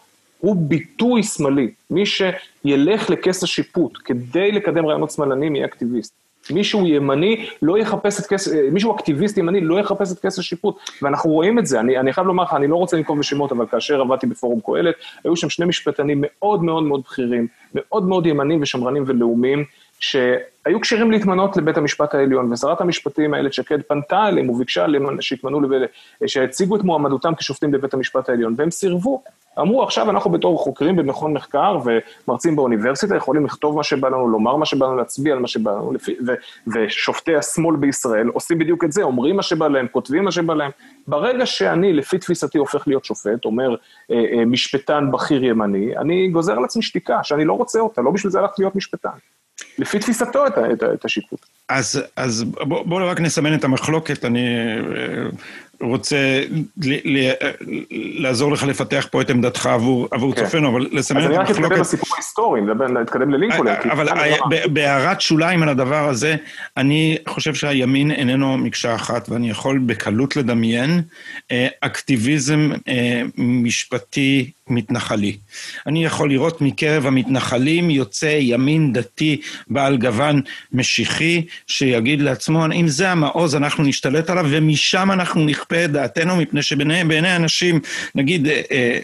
Speaker 2: הוא ביטוי שמאלי. מי שילך לכס השיפוט כדי לקדם רעיונות שמאלנים יהיה אקטיביסט. מישהו ימני לא יחפש את כס, מישהו אקטיביסט ימני לא יחפש את כס השיפוט, ואנחנו רואים את זה, אני, אני חייב לומר לך, אני לא רוצה לנקוב בשמות, אבל כאשר עבדתי בפורום קהלת, היו שם שני משפטנים מאוד מאוד מאוד בכירים, מאוד מאוד ימנים ושמרנים ולאומיים, שהיו כשירים להתמנות לבית המשפט העליון, ושרת המשפטים איילת שקד פנתה אליהם וביקשה שיתמנו, שיציגו את מועמדותם כשופטים בבית המשפט העליון, והם סירבו. אמרו, עכשיו אנחנו בתור חוקרים במכון מחקר ומרצים באוניברסיטה, יכולים לכתוב מה שבא לנו, לומר מה שבא לנו, להצביע על מה שבא לנו, לפי, ו, ושופטי השמאל בישראל עושים בדיוק את זה, אומרים מה שבא להם, כותבים מה שבא להם. ברגע שאני, לפי תפיסתי, הופך להיות שופט, אומר אה, אה, משפטן בכיר ימני, אני גוזר על עצמי שתיקה, שאני לא רוצה אותה, לא בשביל זה הלכתי להיות משפטן. לפי תפיסתו את, את, את השיפוט.
Speaker 1: אז, אז בואו בוא רק נסמן את המחלוקת, אני רוצה ל, ל, לעזור לך לפתח פה את עמדתך עבור, עבור
Speaker 2: כן.
Speaker 1: צופינו, אבל לסמן את
Speaker 2: אז אני רק
Speaker 1: המחלוקת.
Speaker 2: אתקדם לסיפור ההיסטורי, נתקדם ללינקולן.
Speaker 1: אבל בהערת שוליים על הדבר הזה, אני חושב שהימין איננו מקשה אחת, ואני יכול בקלות לדמיין אה, אקטיביזם אה, משפטי מתנחלי. אני יכול לראות מקרב המתנחלים יוצא ימין דתי בעל גוון משיחי, שיגיד לעצמו, אם זה המעוז אנחנו נשתלט עליו, ומשם אנחנו נכפה את דעתנו, מפני שבעיני בעיני אנשים, נגיד, אה, אה,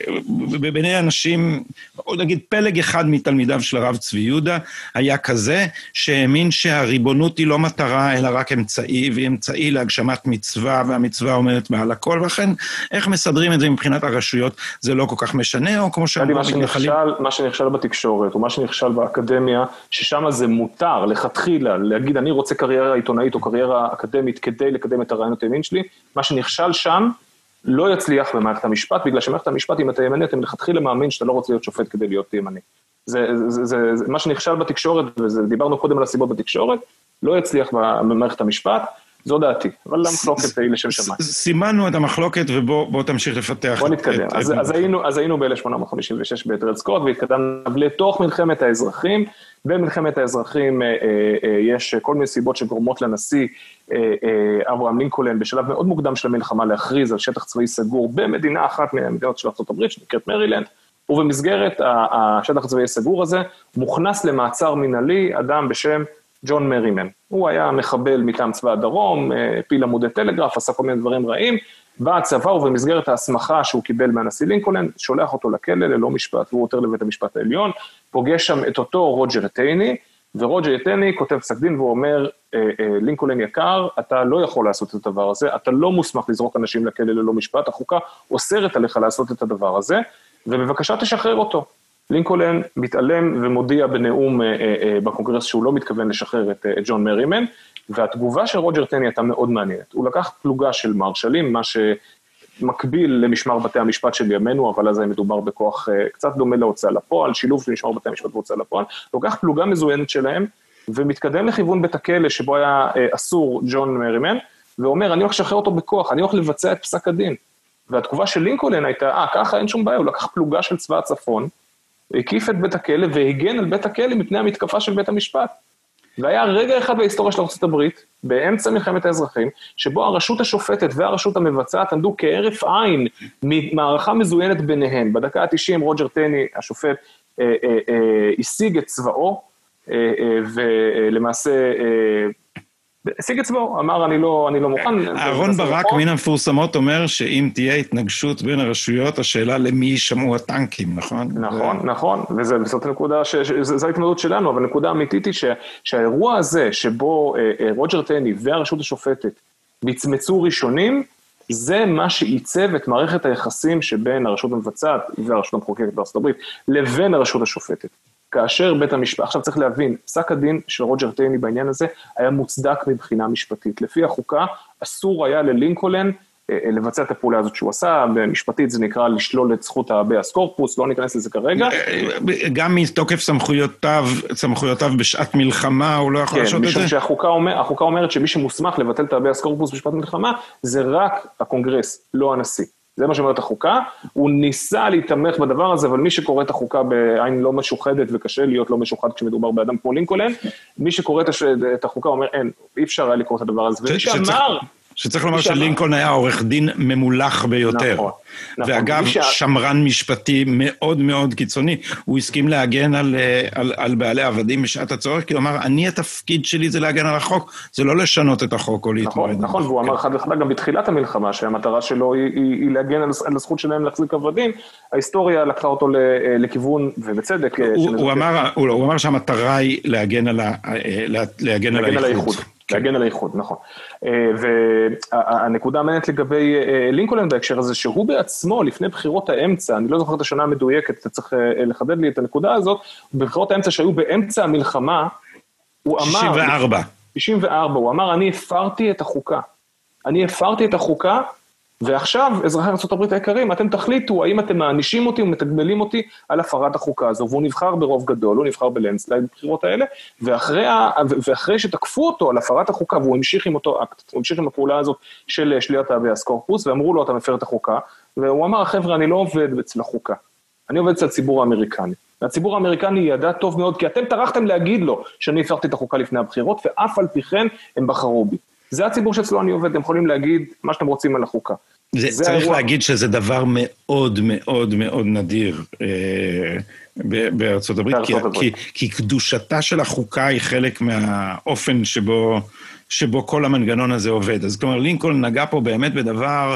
Speaker 1: בעיני אנשים, או נגיד פלג אחד מתלמידיו של הרב צבי יהודה, היה כזה שהאמין שהריבונות היא לא מטרה, אלא רק אמצעי, והיא אמצעי להגשמת מצווה, והמצווה עומדת מעל הכל, ולכן איך מסדרים את זה מבחינת הרשויות, זה לא כל כך משנה, או כמו שאמרו
Speaker 2: מה. שנכשל, מה שנכשל בתקשורת, או מה שנכשל באקדמיה, ששם זה מותר לכתחילה להגיד, אני רוצה קריירה עיתונאית או קריירה אקדמית כדי לקדם את הרעיונות הימין שלי, מה שנכשל שם לא יצליח במערכת המשפט, בגלל שמערכת המשפט, אם אתה ימני, אתה מלכתחילה מאמין שאתה לא רוצה להיות שופט כדי להיות ימני. זה, זה, זה, זה, מה שנכשל בתקשורת, ודיברנו קודם על הסיבות בתקשורת, לא יצליח במערכת המשפט, זו דעתי, אבל המחלוקת היא לשם שמיים.
Speaker 1: סימנו את המחלוקת ובוא תמשיך לפתח.
Speaker 2: בוא נתקדם.
Speaker 1: את-
Speaker 2: אז,
Speaker 1: את-
Speaker 2: אז היינו, אז היינו ב-1856 בדרד סקוט, והתקדמנו לתוך מלחמת האזרחים. במלחמת האזרחים אה, אה, אה, יש כל מיני סיבות שגורמות לנשיא אה, אברהם לינקולן בשלב מאוד מוקדם של המלחמה להכריז על שטח צבאי סגור במדינה אחת מהמדינות של ארה"ב, שנקראת מרילנד, ובמסגרת השטח הצבאי הסגור הזה מוכנס למעצר מינהלי אדם בשם ג'ון מרימן. הוא היה מחבל מטעם צבא הדרום, אה, הפיל עמודי טלגרף, עשה כל מיני דברים רעים. בא הצבא ובמסגרת ההסמכה שהוא קיבל מהנשיא לינקולן, שולח אותו לכלא ללא משפט, והוא עותר לבית המשפט העליון, פוגש שם את אותו רוג'ר טייני, ורוג'ר טייני כותב פסק דין והוא אומר, "אה, אה, לינקולן יקר, אתה לא יכול לעשות את הדבר הזה, אתה לא מוסמך לזרוק אנשים לכלא ללא משפט, החוקה אוסרת עליך לעשות את הדבר הזה, ובבקשה תשחרר אותו. לינקולן מתעלם ומודיע בנאום אה, אה, אה, בקונגרס שהוא לא מתכוון לשחרר את, ג'ון מרימן, והתגובה של רוג'ר טני הייתה מאוד מעניינת. הוא לקח פלוגה של מרשלים, מה שמקביל למשמר בתי המשפט של ימינו, אבל אז היה מדובר בכוח קצת דומה להוצאה לפועל, שילוב של משמר בתי המשפט והוצאה לפועל, לוקח פלוגה מזוינת שלהם, ומתקדם לכיוון בית הכלא שבו היה אסור ג'ון מרימן, ואומר, אני הולך לשחרר אותו בכוח, אני הולך לבצע את פסק הדין. והתגובה של לינקולן הייתה, אה, ככה אין שום בעיה, הוא לקח פלוגה של צבא הצפון, הקיף את בית הכלא והגן על בית הכלא מפני המתקפה של בית המשפט. והיה רגע אחד בהיסטוריה של ארה"ב, באמצע מלחמת האזרחים, שבו הרשות השופטת והרשות המבצעת עמדו כהרף עין ממערכה מזוינת ביניהן. בדקה ה-90 רוג'ר טני, השופט, אה, אה, אה, השיג את צבאו, ולמעשה השיג צבאו, אמר אני לא, אני לא מוכן.
Speaker 1: אהרון ברק
Speaker 2: נכון.
Speaker 1: מן המפורסמות אומר שאם תהיה התנגשות בין הרשויות, השאלה למי יישמעו הטנקים, נכון?
Speaker 2: נכון, נכון, וזה זאת הנקודה, ש- זו ההתמודדות שלנו, אבל הנקודה האמיתית היא ש- שהאירוע הזה, שבו אה, אה, רוג'ר טני והרשות השופטת מצמצו ראשונים, זה מה שעיצב את מערכת היחסים שבין הרשות המבצעת והרשות המחוקקת בארצות הברית לבין הרשות השופטת. כאשר בית המשפט, עכשיו צריך להבין, פסק הדין של רוג'ר טייני בעניין הזה היה מוצדק מבחינה משפטית. לפי החוקה, אסור היה ללינקולן אה, אה, לבצע את הפעולה הזאת שהוא עשה, במשפטית זה נקרא לשלול את זכות ה habeas corpus, לא ניכנס לזה כרגע.
Speaker 1: גם מתוקף סמכויותיו, סמכויותיו בשעת מלחמה, הוא לא יכול
Speaker 2: כן,
Speaker 1: לעשות את
Speaker 2: משום
Speaker 1: זה?
Speaker 2: שהחוקה אומר, אומרת שמי שמוסמך לבטל את ה habeas corpus בשעת מלחמה, זה רק הקונגרס, לא הנשיא. זה מה שאומרת החוקה, הוא ניסה להתמך בדבר הזה, אבל מי שקורא את החוקה בעין לא משוחדת, וקשה להיות לא משוחד כשמדובר באדם כמו לינקולן, מי שקורא את החוקה אומר, אין, אי אפשר היה לקרוא את הדבר הזה. ומי שאמר,
Speaker 1: שצריך לומר שלינקולן היה עורך דין ממולח ביותר.
Speaker 2: נכון, נכון.
Speaker 1: ואגב,
Speaker 2: שה-
Speaker 1: שמרן משפטי מאוד מאוד קיצוני. הוא הסכים להגן על, אה, על, על בעלי עבדים בשעת הצורך, כי הוא אמר, אני, התפקיד שלי זה להגן על החוק, זה לא לשנות את החוק או להתמודד.
Speaker 2: נכון, נכון. והוא אמר חד וחלק גם בתחילת המלחמה, שהמטרה שלו היא, היא, היא להגן על, על הזכות שלהם להחזיק עבדים, ההיסטוריה לקחה אותו ל, לכיוון, ובצדק,
Speaker 1: הוא,
Speaker 2: שנזכיר-
Speaker 1: הוא, אמר, הוא, הוא אמר שהמטרה היא להגן על, ה, אה, לה- להגן על
Speaker 2: להגן על
Speaker 1: האיחוד.
Speaker 2: האיחוד. להגן על האיחוד, נכון. אה, והנקודה המעניינת לגבי אה, לינקולן בהקשר הזה, שהוא בעצמו, לפני בחירות האמצע, אני לא זוכר את השנה המדויקת, אתה צריך אה, לחדד לי את הנקודה הזאת, בבחירות האמצע שהיו באמצע המלחמה, הוא אמר...
Speaker 1: 64.
Speaker 2: 94, הוא אמר, אני הפרתי את החוקה. אני הפרתי את החוקה ועכשיו, אזרחי ארה"ב היקרים, אתם תחליטו האם אתם מענישים אותי ומתגמלים אותי על הפרת החוקה הזו, והוא נבחר ברוב גדול, הוא נבחר ב landslide בבחירות האלה, ואחרי, ואחרי שתקפו אותו על הפרת החוקה, והוא המשיך עם אותו אקט, הוא המשיך עם הפעולה הזאת של שלילת habeas corpus, ואמרו לו, אתה מפר את החוקה, והוא אמר, חבר'ה, אני לא עובד אצל החוקה, אני עובד אצל הציבור האמריקני. והציבור האמריקני ידע טוב מאוד, כי אתם טרחתם להגיד לו שאני הפרתי את החוקה לפני הבחירות, ואף על פי כן הם בחרו בי. זה הציבור שאצלו אני עובד, הם יכולים להגיד מה שאתם רוצים על החוקה.
Speaker 1: זה, זה צריך האירוע... להגיד שזה דבר מאוד מאוד מאוד נדיר אה, בארצות הברית, כי, כי, כי קדושתה של החוקה היא חלק מהאופן שבו... שבו כל המנגנון הזה עובד. אז כלומר, לינקולן נגע פה באמת בדבר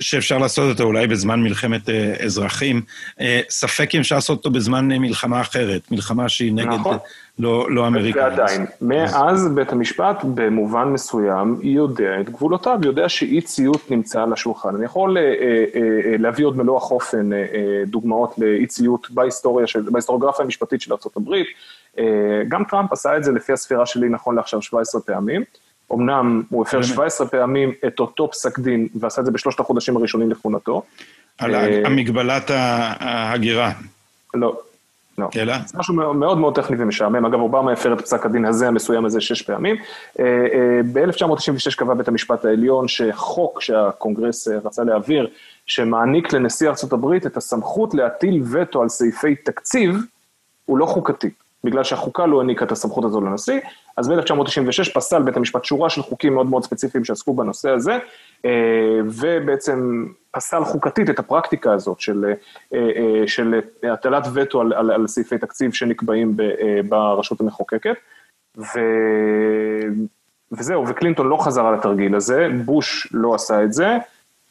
Speaker 1: שאפשר לעשות אותו אולי בזמן מלחמת אה, אזרחים. אה, ספק אם אפשר לעשות אותו בזמן אה, מלחמה אחרת, מלחמה שהיא נגד נכון. לא, לא אמריקאים.
Speaker 2: ועדיין, מאז בית המשפט במובן מסוים יודע את גבולותיו, יודע שאי ציות נמצא על השולחן. אני יכול להביא עוד מלוא החופן דוגמאות לאי ציות בהיסטוריה של, בהיסטוריוגרפיה המשפטית של ארה"ב. אה, גם טראמפ עשה את זה לפי הספירה שלי נכון לעכשיו 17 פעמים. אמנם הוא הפר 17 פעמים את אותו פסק דין ועשה את זה בשלושת החודשים הראשונים לכהונתו.
Speaker 1: על אה, המגבלת ההגירה.
Speaker 2: לא, לא. אלא? זה משהו מאוד מאוד טכני ומשעמם. אגב, אובמה הפר את פסק הדין הזה, המסוים הזה, שש פעמים. אה, ב-1996 קבע בית המשפט העליון שחוק שהקונגרס רצה להעביר, שמעניק לנשיא ארה"ב את הסמכות להטיל וטו על סעיפי תקציב, הוא לא חוקתי. בגלל שהחוקה לא העניקה את הסמכות הזו לנשיא, אז ב-1996 פסל בית המשפט שורה של חוקים מאוד מאוד ספציפיים שעסקו בנושא הזה, אה, ובעצם פסל חוקתית את הפרקטיקה הזאת של, אה, אה, של הטלת וטו על, על, על סעיפי תקציב שנקבעים ברשות המחוקקת. ו... וזהו, וקלינטון לא חזר על התרגיל הזה, בוש לא עשה את זה,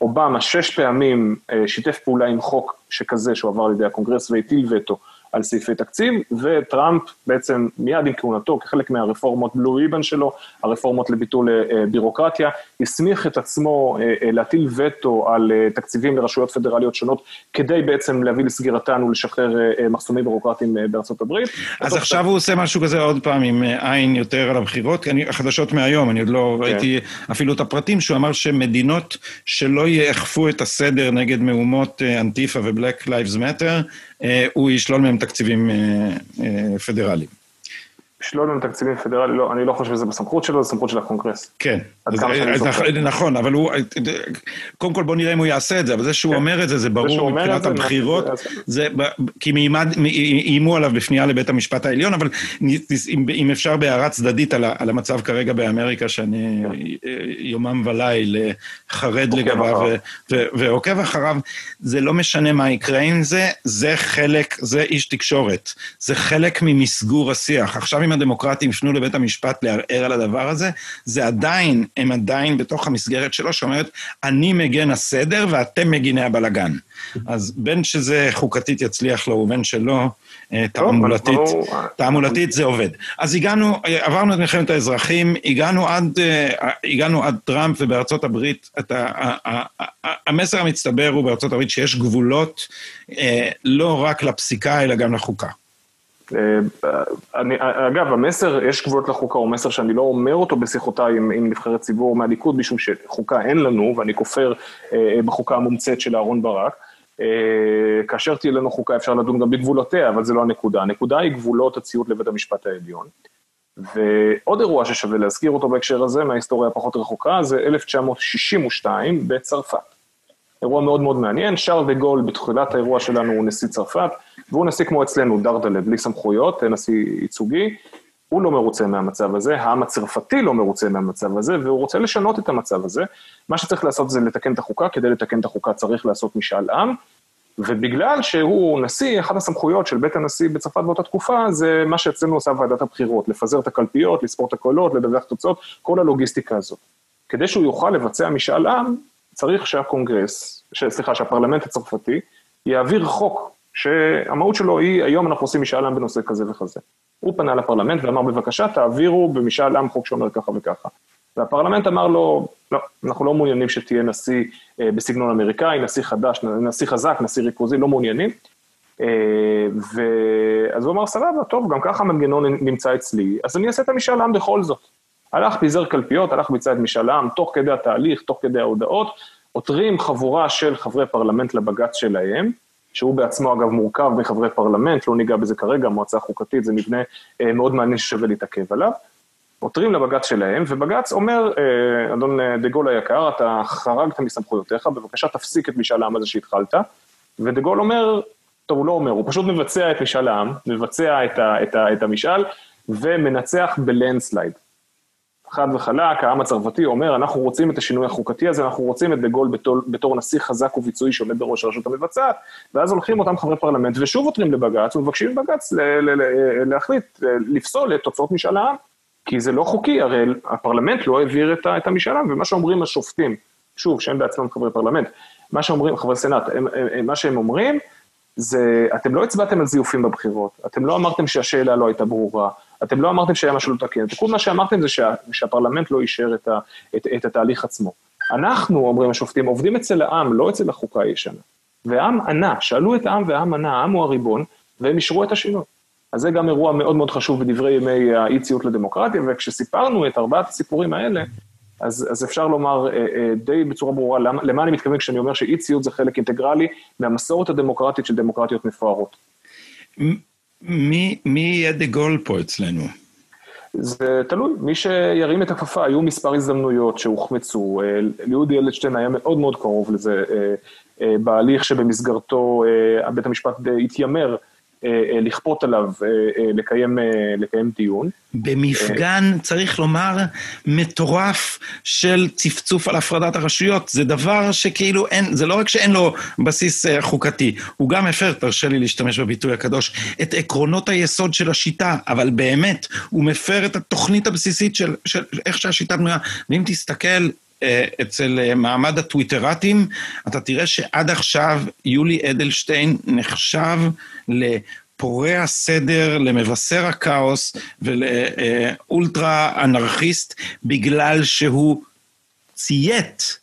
Speaker 2: אובמה שש פעמים שיתף פעולה עם חוק שכזה שהועבר על ידי הקונגרס והטיל וטו על סעיפי תקציב, וטראמפ בעצם מיד עם כהונתו, כחלק מהרפורמות blue ribbon שלו, הרפורמות לביטול אה, בירוקרטיה, הסמיך את עצמו אה, אה, להטיל וטו על תקציבים לרשויות פדרליות שונות, כדי בעצם להביא לסגירתן ולשחרר מחסומים בירוקרטיים בארצות הברית.
Speaker 1: אז עכשיו הוא עושה משהו כזה עוד פעם, עם עין יותר על הבחירות, כי אני, החדשות מהיום, אני עוד לא כן. ראיתי אפילו את הפרטים, שהוא אמר שמדינות שלא יאכפו את הסדר נגד מהומות אנטיפה ו Black Lives Matter, הוא ישלול מהם תקציבים פדרליים.
Speaker 2: לשלול מהם תקציבים פדרליים, לא, אני לא חושב שזה בסמכות שלו, זה סמכות של הקונגרס.
Speaker 1: כן, אז, אז נכון, אבל הוא, קודם כל בוא נראה אם הוא יעשה את זה, אבל זה שהוא כן. אומר את זה, זה ברור מבחינת הבחירות, זה, כי איימו עליו בפנייה לבית המשפט העליון, אבל אם, אם אפשר בהערה צדדית על, על המצב כרגע באמריקה, שאני כן. יומם וליל חרד לגביו ועוקב אחריו, זה לא משנה מה יקרה עם זה, זה חלק, זה איש תקשורת, זה חלק ממסגור השיח. עכשיו אם הדמוקרטים יפנו לבית המשפט לערער על הדבר הזה, זה עדיין, הם עדיין בתוך המסגרת שלו שאומרת, אני מגן הסדר ואתם מגיני הבלגן. אז בין שזה חוקתית יצליח לו ובין שלא, אה, תעמולתית, תעמולתית זה עובד. אז הגענו, עברנו את מלחמת האזרחים, הגענו עד, אה, הגענו עד טראמפ ובארצות הברית, את ה, המסר המצטבר הוא בארצות הברית שיש גבולות אה, לא רק לפסיקה אלא גם לחוקה.
Speaker 2: אה, אני, אגב, המסר, יש גבולות לחוקה, הוא מסר שאני לא אומר אותו בשיחותיי עם, עם נבחרי ציבור מהליכוד, משום שחוקה אין לנו, ואני כופר אה, בחוקה המומצאת של אהרן ברק. אה, כאשר תהיה לנו חוקה אפשר לדון גם בגבולותיה, אבל זה לא הנקודה. הנקודה היא גבולות הציות לבית המשפט העליון. ועוד אירוע ששווה להזכיר אותו בהקשר הזה, מההיסטוריה הפחות רחוקה, זה 1962 בצרפת. אירוע מאוד מאוד מעניין, שרל דה גול בתחילת האירוע שלנו הוא נשיא צרפת, והוא נשיא כמו אצלנו, דרדלה, בלי סמכויות, נשיא ייצוגי, הוא לא מרוצה מהמצב הזה, העם הצרפתי לא מרוצה מהמצב הזה, והוא רוצה לשנות את המצב הזה. מה שצריך לעשות זה לתקן את החוקה, כדי לתקן את החוקה צריך לעשות משאל עם, ובגלל שהוא נשיא, אחת הסמכויות של בית הנשיא בצרפת באותה תקופה, זה מה שאצלנו עושה ועדת הבחירות, לפזר את הקלפיות, לספור את הקולות, לדווח תוצאות, כל הלוגיסטיקה הזאת. כדי שהוא יוכל לבצע משאל עם, צריך שהקונגרס, סליחה, שהפרלמנט הצרפתי, יעביר חוק שהמהות שלו היא, היום אנחנו עושים משאל עם בנושא כזה וכזה. הוא פנה לפרלמנט ואמר, בבקשה, תעבירו במשאל עם חוק שאומר ככה וככה. והפרלמנט אמר לו, לא, אנחנו לא מעוניינים שתהיה נשיא אה, בסגנון אמריקאי, נשיא חדש, נשיא חזק, נשיא ריכוזי, לא מעוניינים. אה, ואז הוא אמר, סבבה, טוב, גם ככה המנגנון נמצא אצלי, אז אני אעשה את המשאל עם בכל זאת. הלך, פיזר קלפיות, הלך, ביצע את משאל העם, תוך כדי התהליך, תוך כדי ההודעות, עותרים חבורה של חברי פרלמנט לבג"ץ שלהם, שהוא בעצמו אגב מורכב מחברי פרלמנט, לא ניגע בזה כרגע, מועצה חוקתית זה מבנה אה, מאוד מעניין ששווה להתעכב עליו. עותרים לבג"ץ שלהם, ובג"ץ אומר, אה, אדון אה, דה גול היקר, אתה חרגת מסמכויותיך, בבקשה תפסיק את משאל העם הזה שהתחלת, ודה גול אומר, טוב, הוא לא אומר, הוא פשוט מבצע את משאל העם, מבצע את, ה, את, ה, את המשאל, ומנצח ב landslide. חד וחלק, העם הצרפתי אומר, אנחנו רוצים את השינוי החוקתי הזה, אנחנו רוצים את דה גול בתור, בתור נשיא חזק וביצועי שעומד בראש הרשות המבצעת, ואז הולכים אותם חברי פרלמנט ושוב עותרים לבג"ץ ומבקשים מבג"ץ להחליט, לפסול את תוצאות משאל העם, כי זה לא חוקי, הרי הפרלמנט לא העביר את המשאל העם, ומה שאומרים השופטים, שוב, שהם בעצמם חברי פרלמנט, מה שאומרים, חברי סנאט, הם, הם, מה שהם אומרים, זה, אתם לא הצבעתם על זיופים בבחירות, אתם לא אמרתם שהשאלה לא הייתה ברורה, אתם לא אמרתם שהיה משהו לתקן, כל מה שאמרתם זה שה, שהפרלמנט לא אישר את, ה, את, את התהליך עצמו. אנחנו, אומרים השופטים, עובדים אצל העם, לא אצל החוקה הישנה. והעם ענה, שאלו את העם והעם ענה, העם הוא הריבון, והם אישרו את השינוי. אז זה גם אירוע מאוד מאוד חשוב בדברי ימי האי-ציות לדמוקרטיה, וכשסיפרנו את ארבעת הסיפורים האלה, אז, אז אפשר לומר אה, אה, די בצורה ברורה למה, למה אני מתכוון כשאני אומר שאי ציות זה חלק אינטגרלי מהמסורת הדמוקרטית של דמוקרטיות מפוארות.
Speaker 1: מי, מי יהיה דה גול פה אצלנו?
Speaker 2: זה תלוי, מי שירים את הכפפה, היו מספר הזדמנויות שהוחמצו, אה, ליהודי אלדשטיין היה מאוד מאוד קרוב לזה, בהליך שבמסגרתו בית המשפט התיימר אה, אה, לכפות עליו אה, לקיים, לקיים דיון.
Speaker 1: במפגן, צריך לומר, מטורף של צפצוף על הפרדת הרשויות. זה דבר שכאילו אין, זה לא רק שאין לו בסיס חוקתי, הוא גם הפר, תרשה לי להשתמש בביטוי הקדוש, את עקרונות היסוד של השיטה, אבל באמת, הוא מפר את התוכנית הבסיסית של, של איך שהשיטה בנויה. ואם תסתכל אה, אצל אה, מעמד הטוויטרטים, אתה תראה שעד עכשיו יולי אדלשטיין נחשב לפורע סדר, למבשר הכאוס ולאולטרה אנרכיסט, בגלל שהוא ציית.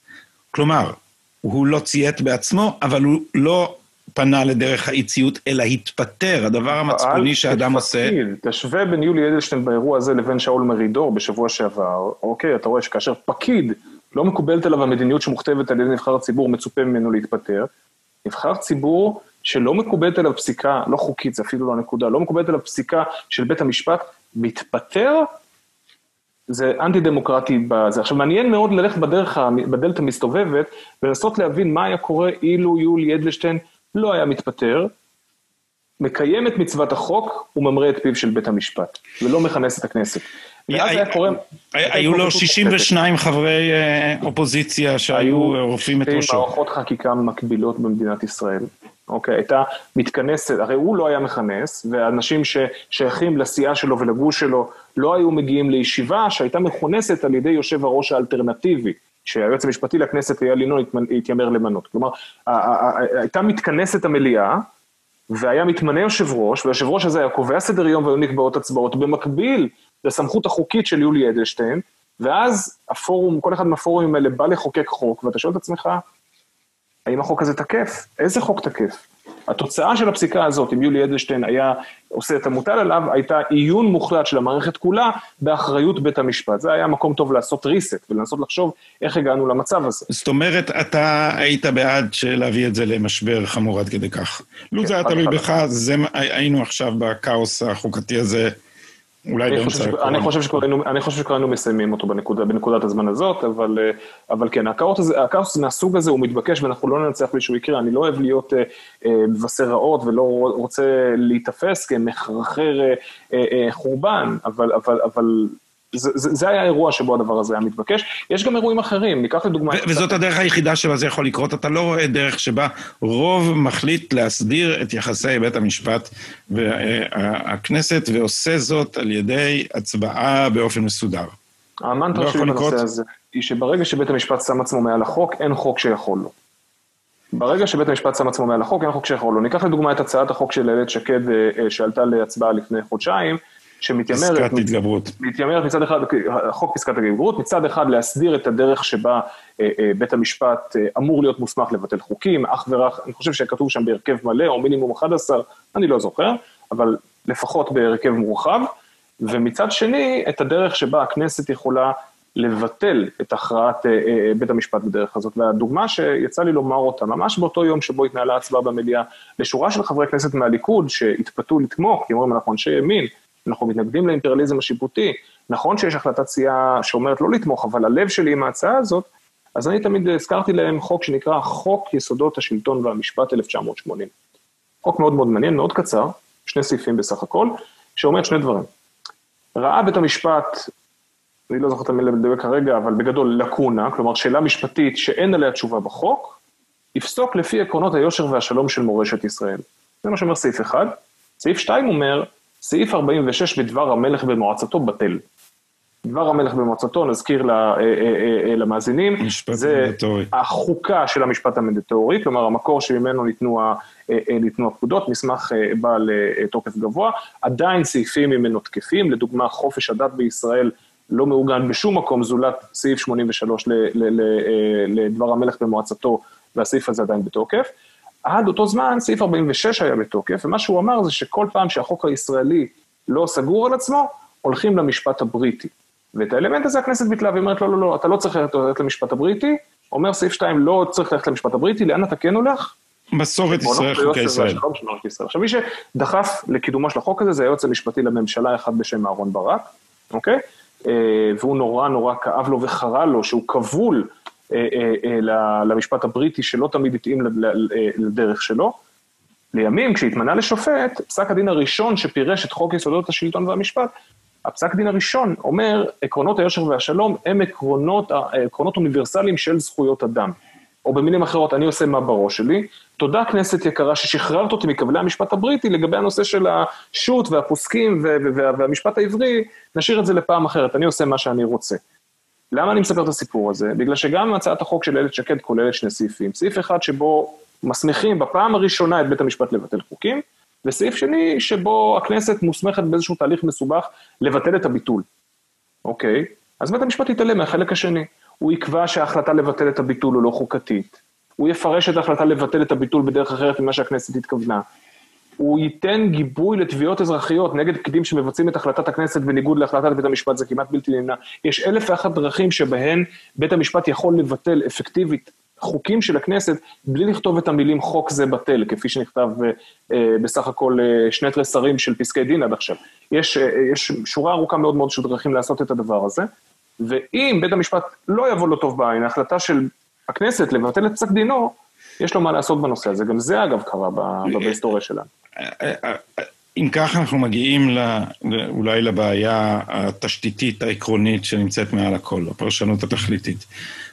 Speaker 1: כלומר, הוא לא ציית בעצמו, אבל הוא לא פנה לדרך האי-ציות, אלא התפטר, הדבר המצפוני שאדם עושה...
Speaker 2: תשווה בין יולי אדלשטיין באירוע הזה לבין שאול מרידור בשבוע שעבר, אוקיי, אתה רואה שכאשר פקיד לא מקובלת עליו המדיניות שמוכתבת על ידי נבחר ציבור, מצופה ממנו להתפטר. נבחר ציבור שלא מקובלת עליו פסיקה, לא חוקית, זה אפילו לא נקודה, לא מקובלת עליו פסיקה של בית המשפט, מתפטר, זה אנטי דמוקרטי בזה. עכשיו מעניין מאוד ללכת בדרך, בדלת המסתובבת, ולנסות להבין מה היה קורה אילו יולי אדלשטיין לא היה מתפטר, מקיים את מצוות החוק וממרה את פיו של בית המשפט, ולא מכנס את הכנסת.
Speaker 1: היו לו 62 חברי אה, אופוזיציה שהיו רופאים את ראשו.
Speaker 2: היו מערכות חקיקה מקבילות במדינת ישראל. אוקיי, הייתה מתכנסת, הרי הוא לא היה מכנס, ואנשים ששייכים לסיעה שלו ולגוש שלו לא היו מגיעים לישיבה שהייתה מכונסת על ידי יושב הראש האלטרנטיבי, שהיועץ המשפטי לכנסת אייל ינון התיימר למנות. כלומר, הייתה מתכנסת המליאה, והיה מתמנה יושב ראש, והיושב ראש הזה היה קובע סדר יום והיו נקבעות הצבעות במקביל לסמכות החוקית של יולי אדלשטיין, ואז הפורום, כל אחד מהפורומים האלה בא לחוקק חוק, ואתה שואל את עצמך, האם החוק הזה תקף? איזה חוק תקף? התוצאה של הפסיקה הזאת, אם יולי אדלשטיין היה עושה את המוטל עליו, הייתה עיון מוחלט של המערכת כולה באחריות בית המשפט. זה היה מקום טוב לעשות reset ולנסות לחשוב איך הגענו למצב הזה.
Speaker 1: זאת אומרת, אתה היית בעד להביא את זה למשבר חמור עד כדי כך. לו כן, זה היה תלוי בך, היינו עכשיו בכאוס החוקתי הזה אולי באמצע הקורונה.
Speaker 2: אני חושב היינו מסיימים אותו בנקודה, בנקודת הזמן הזאת, אבל, אה, אבל כן, הכאוס, מהסוג הזה הוא מתבקש ואנחנו לא ננצח בלי שהוא יקרה, אני לא אוהב להיות אה, אה, מבשר רעות ולא רוצה להיתפס כמחרחר אה, אה, חורבן, אבל, אבל, אבל זה, זה, זה היה האירוע שבו הדבר הזה היה מתבקש. יש גם אירועים אחרים, ניקח לדוגמה...
Speaker 1: וזאת הדרך היחידה שבה זה יכול לקרות, אתה לא רואה דרך שבה רוב מחליט להסדיר את יחסי בית המשפט והכנסת, ועושה זאת על ידי הצבעה באופן מסודר.
Speaker 2: המנטרה לא שלי בנושא לקרות... הזה, היא שברגע שבית המשפט שם עצמו מעל החוק, אין חוק שיכול לו. ברגע שבית המשפט שם עצמו מעל החוק, אין חוק שיכול לו. ניקח לדוגמה את הצעת החוק של איילת שקד אה, שעלתה להצבעה לפני חודשיים, שמתיימרת...
Speaker 1: פסקת התגברות.
Speaker 2: מתיימרת מצד אחד, חוק פסקת התגברות, מצד אחד להסדיר את הדרך שבה אה, אה, בית המשפט אה, אמור להיות מוסמך לבטל חוקים, אך ורק, אני חושב שכתוב שם בהרכב מלא, או מינימום 11, אני לא זוכר, אבל לפחות בהרכב מורחב, ומצד שני, את הדרך שבה הכנסת יכולה לבטל את הכרעת בית המשפט בדרך הזאת. והדוגמה שיצא לי לומר אותה, ממש באותו יום שבו התנהלה הצבעה במליאה, לשורה של חברי כנסת מהליכוד שהתפתו לתמוך, כי אומרים אנחנו אנשי ימין, אנחנו מתנגדים לאימפריאליזם השיפוטי, נכון שיש החלטת סיעה שאומרת לא לתמוך, אבל הלב שלי עם ההצעה הזאת, אז אני תמיד הזכרתי להם חוק שנקרא חוק יסודות השלטון והמשפט 1980. חוק מאוד מאוד מעניין, מאוד קצר, שני סעיפים בסך הכל, שאומר שני דברים. ראה בית המשפט, אני לא זוכר את המילה לדבר כרגע, אבל בגדול לקונה, כלומר שאלה משפטית שאין עליה תשובה בחוק, יפסוק לפי עקרונות היושר והשלום של מורשת ישראל. זה מה שאומר סעיף אחד. סעיף שתיים אומר, סעיף 46 בדבר המלך במועצתו בטל. דבר המלך במועצתו, נזכיר אה, אה, אה, למאזינים, זה החוקה של המשפט המנדטורי, כלומר המקור שממנו ניתנו, ניתנו הפקודות, מסמך בעל תוקף גבוה, עדיין סעיפים ממנו תקפים, לדוגמה חופש הדת בישראל לא מעוגן בשום מקום זולת סעיף 83 לדבר המלך במועצתו, והסעיף הזה עדיין בתוקף. עד אותו זמן סעיף 46 היה בתוקף, ומה שהוא אמר זה שכל פעם שהחוק הישראלי לא סגור על עצמו, הולכים למשפט הבריטי. ואת האלמנט הזה הכנסת ביטלה ואומרת, לא, לא, לא, אתה לא צריך ללכת למשפט הבריטי, אומר סעיף 2, לא צריך ללכת למשפט הבריטי, לאן אתה כן הולך?
Speaker 1: מסורת ישראל, חוקי ישראל.
Speaker 2: עכשיו, מי שדחף לקידומו של החוק הזה זה היועץ המשפטי לממשלה, אחד בשם אהרן ברק, אוקיי? אה, והוא נורא נורא כאב לו וחרה לו שהוא כבול למשפט הבריטי, שלא תמיד התאים לדרך שלו. לימים, כשהתמנה לשופט, פסק הדין הראשון שפירש את חוק יסודות השלטון והמשפט, הפסק דין הראשון אומר, עקרונות היושר והשלום הם עקרונות, עקרונות אוניברסליים של זכויות אדם. או במילים אחרות, אני עושה מה בראש שלי. תודה כנסת יקרה ששחררת אותי מכבלי המשפט הבריטי לגבי הנושא של השו"ת והפוסקים והמשפט העברי, נשאיר את זה לפעם אחרת, אני עושה מה שאני רוצה. למה אני מספר את הסיפור הזה? בגלל שגם הצעת החוק של איילת שקד כוללת שני סעיפים. סעיף אחד שבו מסמיכים בפעם הראשונה את בית המשפט לבטל חוקים, וסעיף שני שבו הכנסת מוסמכת באיזשהו תהליך מסובך לבטל את הביטול. אוקיי? אז בית המשפט יתעלם מהחלק השני. הוא יקבע שההחלטה לבטל את הביטול הוא לא חוקתית. הוא יפרש את ההחלטה לבטל את הביטול בדרך אחרת ממה שהכנסת התכוונה. הוא ייתן גיבוי לתביעות אזרחיות נגד פקידים שמבצעים את החלטת הכנסת בניגוד להחלטת בית המשפט, זה כמעט בלתי נמנע. יש אלף ואחת דרכים שבהן בית המשפט יכול לבטל אפקטיבית חוקים של הכנסת בלי לכתוב את המילים חוק זה בטל, כפי שנכתב אה, בסך הכל אה, שני תריסרים של פסקי דין עד עכשיו. יש, אה, יש שורה ארוכה מאוד מאוד של דרכים לעשות את הדבר הזה, ואם בית המשפט לא יבוא לו טוב בעין, ההחלטה של הכנסת לבטל את פסק דינו, יש לו מה לעשות בנושא הזה. גם זה אגב קרה בהיסטוריה שלנו.
Speaker 1: אם כך אנחנו מגיעים לא, אולי לבעיה התשתיתית העקרונית שנמצאת מעל הכל, הפרשנות התכליתית.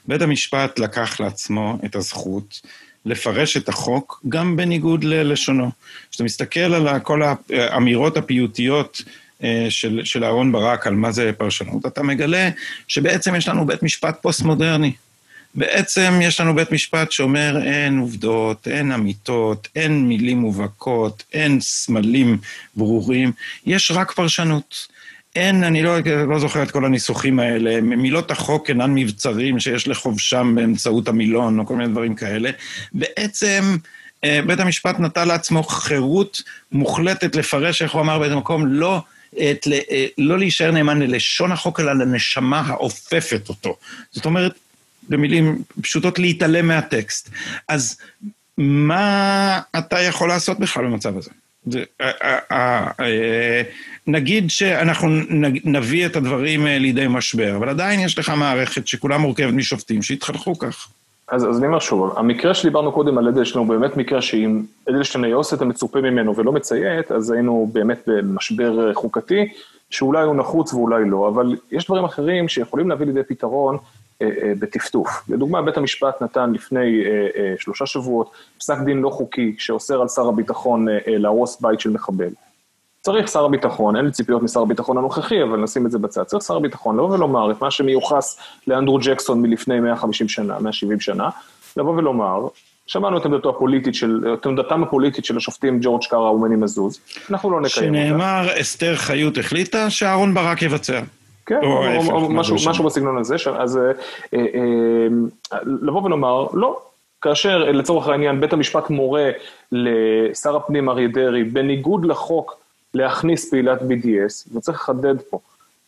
Speaker 1: בית המשפט לקח לעצמו את הזכות לפרש את החוק גם בניגוד ללשונו. כשאתה מסתכל על כל האמירות הפיוטיות אה, של, של אהרן ברק על מה זה פרשנות, אתה מגלה שבעצם יש לנו בית משפט פוסט-מודרני. בעצם יש לנו בית משפט שאומר אין עובדות, אין אמיתות, אין מילים מובהקות, אין סמלים ברורים, יש רק פרשנות. אין, אני לא, לא זוכר את כל הניסוחים האלה, מילות החוק אינן מבצרים שיש לחובשם באמצעות המילון או כל מיני דברים כאלה. בעצם אה, בית המשפט נטל לעצמו חירות מוחלטת לפרש, איך הוא אמר באיזה מקום, לא, את, אה, לא להישאר נאמן ללשון החוק, אלא לנשמה האופפת אותו. זאת אומרת, במילים פשוטות, להתעלם מהטקסט. אז מה אתה יכול לעשות בכלל במצב הזה? אה, אה, נגיד שאנחנו נביא את הדברים לידי משבר, אבל עדיין יש לך מערכת שכולה מורכבת משופטים שהתחנכו כך.
Speaker 2: אז, אז אני אומר שוב, המקרה שדיברנו קודם על אדלשטיין הוא באמת מקרה שאם אדלשטיין היה עושה את המצופה ממנו ולא מציית, אז היינו באמת במשבר חוקתי, שאולי הוא נחוץ ואולי לא, אבל יש דברים אחרים שיכולים להביא לידי פתרון אה, אה, בטפטוף. לדוגמה, בית המשפט נתן לפני אה, שלושה שבועות פסק דין לא חוקי שאוסר על שר הביטחון להרוס בית של מחבל. צריך שר הביטחון, אין לי ציפיות משר הביטחון הנוכחי, אבל נשים את זה בצד. צריך שר הביטחון לבוא ולומר את מה שמיוחס לאנדרו ג'קסון מלפני 150 שנה, 170 שנה, לבוא ולומר, שמענו את עמדתו הפוליטית של, את עמדתם הפוליטית של השופטים ג'ורג' קארה ומני מזוז, אנחנו לא נקיים
Speaker 1: אותה. שנאמר, אסתר חיות החליטה שאהרן ברק יבצע.
Speaker 2: כן, או, או, או, או משהו, משהו בסגנון הזה, אז אה, אה, אה, לבוא ולומר, לא, כאשר לצורך העניין בית המשפט מורה לשר הפנים אריה דרעי, בניגוד לחוק, להכניס פעילת BDS, וצריך לחדד פה,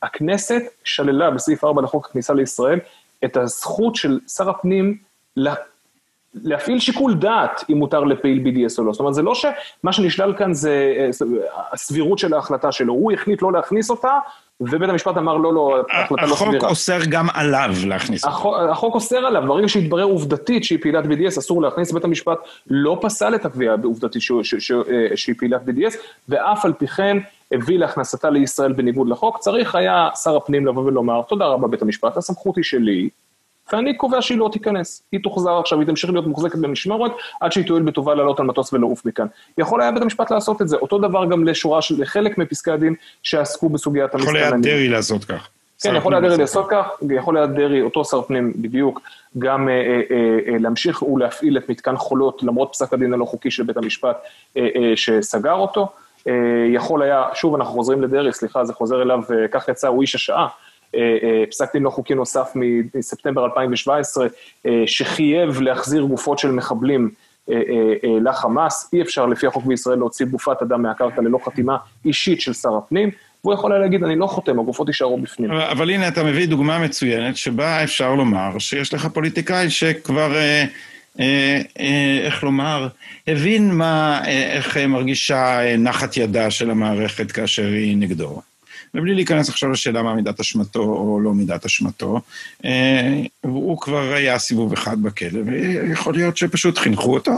Speaker 2: הכנסת שללה בסעיף 4 לחוק הכניסה לישראל את הזכות של שר הפנים לה, להפעיל שיקול דעת אם מותר לפעיל BDS או לא. זאת אומרת, זה לא שמה שנשלל כאן זה אה, הסבירות של ההחלטה שלו, הוא החליט לא להכניס אותה, ובית המשפט אמר לא, לא,
Speaker 1: ההחלטה לא סבירה. החוק אוסר גם עליו להכניס
Speaker 2: אותה. החוק, החוק אוסר עליו, ברגע שהתברר עובדתית שהיא פעילת BDS, אסור להכניס, בית המשפט לא פסל את הקביעה העובדתית אה, שהיא פעילת BDS, ואף על פי כן הביא להכנסתה לישראל בניגוד לחוק, צריך היה שר הפנים לבוא ולומר, תודה רבה בית המשפט, הסמכות היא שלי, ואני קובע שהיא לא תיכנס. היא תוחזר עכשיו, היא תמשיך להיות מוחזקת במשמורת, עד שהיא תואיל בטובה לעלות על מטוס ולעוף מכאן. יכול היה בית המשפט לעשות את זה, אותו דבר גם לשורה של, לחלק מפסקי הדין שעסקו בסוגיית
Speaker 1: המסתננים. יכול היה דרעי לעשות כך.
Speaker 2: כן, יכול היה דרעי לעשות כך, יכול היה דרעי, אותו שר פנים בדיוק, גם אה, אה, אה, להמשיך ולהפעיל את מתקן חולות, למרות פסק הדין הלא חוקי של בית המשפט אה, אה, שסגר אותו. אה, יכול היה, שוב אנחנו חוזרים לדרעי, סליחה, זה חוזר אליו, אה, כך יצא, הוא איש השעה. אה, אה, פסק דין לא חוקי נוסף מספטמבר 2017, אה, שחייב להחזיר גופות של מחבלים לחמאס, אי אפשר לפי החוק בישראל להוציא גופת אדם מהקרקע ללא חתימה אישית של שר הפנים, והוא יכול היה להגיד, אני לא חותם, הגופות יישארו בפנים.
Speaker 1: אבל, אבל הנה אתה מביא דוגמה מצוינת, שבה אפשר לומר שיש לך פוליטיקאי שכבר, אה, אה, איך לומר, הבין מה, איך מרגישה נחת ידה של המערכת כאשר היא נגדו. ובלי להיכנס עכשיו לשאלה מה מידת אשמתו או לא מידת אשמתו, אה, הוא כבר היה סיבוב אחד בכלא, ויכול להיות שפשוט חינכו אותו.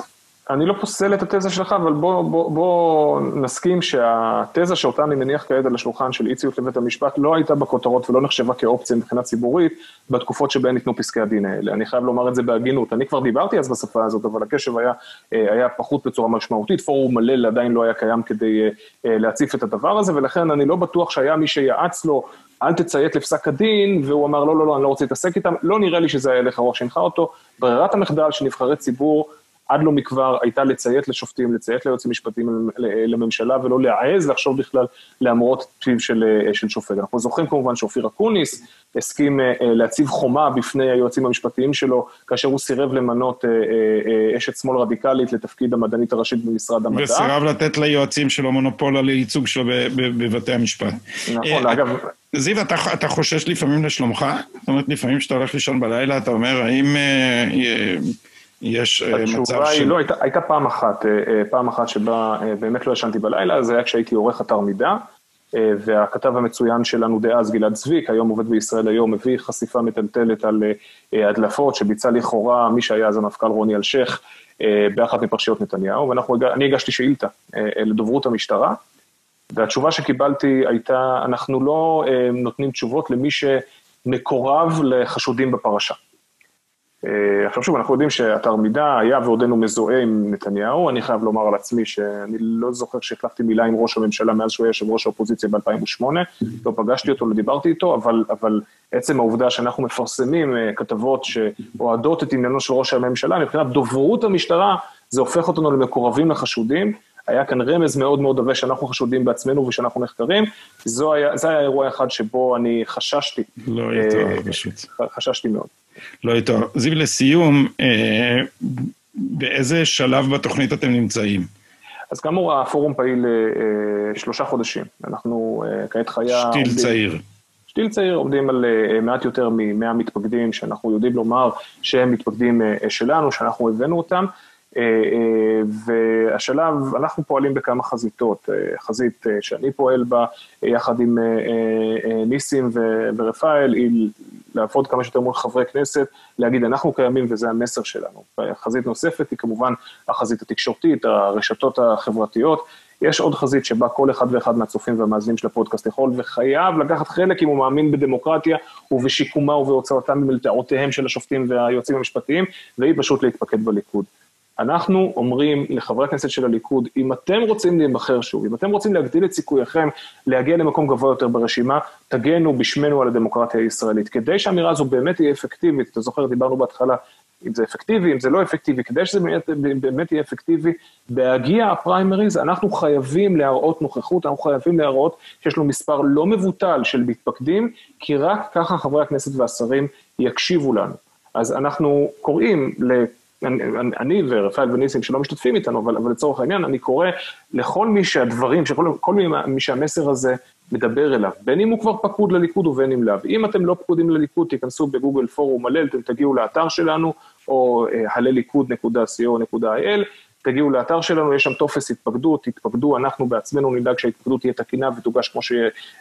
Speaker 2: אני לא פוסל את התזה שלך, אבל בוא, בוא, בוא נסכים שהתזה שאותה אני מניח כעת על השולחן של אי ציות לבית המשפט לא הייתה בכותרות ולא נחשבה כאופציה מבחינה ציבורית בתקופות שבהן ניתנו פסקי הדין האלה. אני חייב לומר את זה בהגינות. אני כבר דיברתי אז בשפה הזאת, אבל הקשב היה, אה, היה פחות בצורה משמעותית. פורום מלא עדיין לא היה קיים כדי אה, אה, להציף את הדבר הזה, ולכן אני לא בטוח שהיה מי שיעץ לו אל תציית לפסק הדין, והוא אמר, לא, לא, לא, אני לא רוצה להתעסק איתם, לא נראה לי שזה היה הלך הרוח שהנחה אותו. ברירת המחדל של נבחרי ציבור עד לא מכבר הייתה לציית לשופטים, לציית ליועצים משפטיים לממשלה, ולא להעז לחשוב בכלל לאמרות פיו של, של שופט. אנחנו זוכרים כמובן שאופיר אקוניס הסכים אה, להציב חומה בפני היועצים המשפטיים שלו, כאשר הוא סירב למנות אה, אה, אשת שמאל רדיקלית לתפקיד המדענית הראשית במשרד המדע.
Speaker 1: וסירב לתת ליועצים שלו מונופול על ייצוג שלו בבתי המשפט.
Speaker 2: נכון, אגב...
Speaker 1: זיו, אתה, אתה חושש לפעמים לשלומך? זאת אומרת, לפעמים כשאתה הולך לישון בלילה, אתה אומר, האם... יש
Speaker 2: אה, מצב של... היא לא, הייתה, הייתה פעם אחת, אה, אה, פעם אחת שבה באמת לא ישנתי בלילה, זה היה כשהייתי עורך אתר מידע, והכתב המצוין שלנו דאז, גלעד צביק, היום עובד בישראל היום, הביא חשיפה מטלטלת על הדלפות שביצע לכאורה מי שהיה אז המפכ"ל רוני אלשיך, באחת מפרשיות נתניהו, ואני הגשתי שאילתה לדוברות המשטרה, והתשובה שקיבלתי הייתה, אנחנו לא נותנים תשובות למי שמקורב לחשודים בפרשה. אה, עכשיו שוב, אנחנו יודעים שאתר מידע היה ועודנו מזוהה עם נתניהו, אני חייב לומר על עצמי שאני לא זוכר שהחלפתי מילה עם ראש הממשלה מאז שהוא היה יושב ראש האופוזיציה ב-2008, לא פגשתי אותו, לא דיברתי איתו, אבל, אבל עצם העובדה שאנחנו מפרסמים אה, כתבות שאוהדות את עניינו של ראש הממשלה, מבחינת דוברות המשטרה, זה הופך אותנו למקורבים לחשודים. היה כאן רמז מאוד מאוד עבה שאנחנו חשודים בעצמנו ושאנחנו נחקרים. זו היה, זה היה אירוע אחד שבו אני חששתי.
Speaker 1: לא אה, פשוט.
Speaker 2: חששתי מאוד.
Speaker 1: לא איתו. זיו, לסיום, אה, באיזה שלב בתוכנית אתם נמצאים?
Speaker 2: אז כאמור, הפורום פעיל אה, שלושה חודשים. אנחנו אה, כעת חיה...
Speaker 1: שתיל עומדים, צעיר.
Speaker 2: שתיל צעיר עומדים על אה, מעט יותר מ-100 מתפקדים, שאנחנו יודעים לומר שהם מתפקדים אה, שלנו, שאנחנו הבאנו אותם. אה, אה, והשלב, אנחנו פועלים בכמה חזיתות, אה, חזית שאני פועל בה יחד עם ניסים ורפאל, היא לעבוד כמה שיותר מול חברי כנסת, להגיד אנחנו קיימים וזה המסר שלנו. חזית נוספת היא כמובן החזית התקשורתית, הרשתות החברתיות. יש עוד חזית שבה כל אחד ואחד מהצופים והמאזינים של הפודקאסט יכול וחייב לקחת חלק אם הוא מאמין בדמוקרטיה ובשיקומה ובהוצאתם ממלתעותיהם של השופטים והיועצים המשפטיים, והיא פשוט להתפקד בליכוד. אנחנו אומרים לחברי הכנסת של הליכוד, אם אתם רוצים להיבחר שוב, אם אתם רוצים להגדיל את סיכוייכם להגיע למקום גבוה יותר ברשימה, תגנו בשמנו על הדמוקרטיה הישראלית. כדי שהאמירה הזו באמת תהיה אפקטיבית, אתה זוכר, דיברנו בהתחלה, אם זה אפקטיבי, אם זה לא אפקטיבי, כדי שזה באמת, באמת יהיה אפקטיבי, בהגיע הפריימריז, אנחנו חייבים להראות נוכחות, אנחנו חייבים להראות שיש לנו מספר לא מבוטל של מתפקדים, כי רק ככה חברי הכנסת והשרים יקשיבו לנו. אז אנחנו קוראים אני, אני ורפאל וניסים שלא משתתפים איתנו, אבל, אבל לצורך העניין, אני קורא לכל מי שהדברים, שכל, כל מי, מי שהמסר הזה מדבר אליו, בין אם הוא כבר פקוד לליכוד ובין אם לאו. אם אתם לא פקודים לליכוד, תיכנסו בגוגל פורום מלא, אתם תגיעו לאתר שלנו, או הלליכוד.co.il, תגיעו לאתר שלנו, יש שם טופס התפקדות, תתפקדו, אנחנו בעצמנו נדאג שההתפקדות תהיה תקינה ותוגש כמו, ש,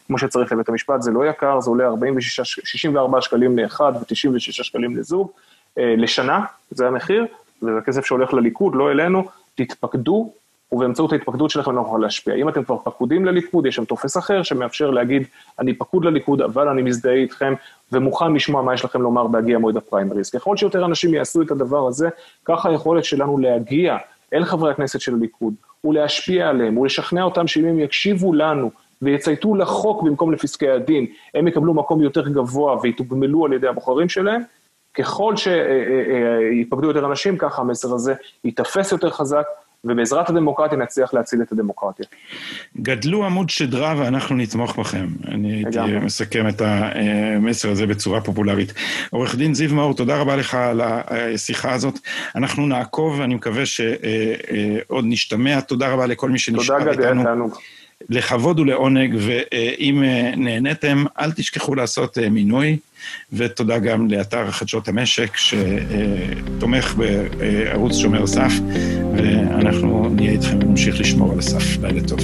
Speaker 2: כמו שצריך לבית המשפט, זה לא יקר, זה עולה 46, 64 שקלים לאחד ו-96 שקלים לזוג, אה, לשנה, זה המחיר, וזה כסף שהולך לליכוד, לא אלינו, תתפקדו, ובאמצעות ההתפקדות שלכם נוכל להשפיע. אם אתם כבר פקודים לליכוד, יש שם טופס אחר שמאפשר להגיד, אני פקוד לליכוד, אבל אני מזדהה איתכם, ומוכן לשמוע מה יש לכם לומר בהגיע מועד הפריימריז. ככל שיותר אנשים יעשו את הדבר הזה, ככה היכולת שלנו להגיע אל חברי הכנסת של הליכוד, ולהשפיע עליהם, ולשכנע אותם שאם הם יקשיבו לנו, ויצייתו לחוק במקום לפסקי הדין, הם יקבלו מקום יותר גבוה ויתוגמלו על ידי הבוחרים שלהם, ככל שיפקדו יותר אנשים, ככה המסר הזה ייתפס יותר חזק, ובעזרת הדמוקרטיה נצליח להציל את הדמוקרטיה.
Speaker 1: גדלו עמוד שדרה ואנחנו נתמוך בכם. אני הייתי מסכם את המסר הזה בצורה פופולרית. עורך דין זיו מאור, תודה רבה לך על השיחה הזאת. אנחנו נעקוב, אני מקווה שעוד נשתמע. תודה רבה לכל מי שנשאר איתנו.
Speaker 2: תודה גדי, תענוג.
Speaker 1: לכבוד ולעונג, ואם נהניתם, אל תשכחו לעשות מינוי, ותודה גם לאתר חדשות המשק, שתומך בערוץ שומר סף, ואנחנו נהיה איתכם ונמשיך לשמור על הסף. לילה טוב.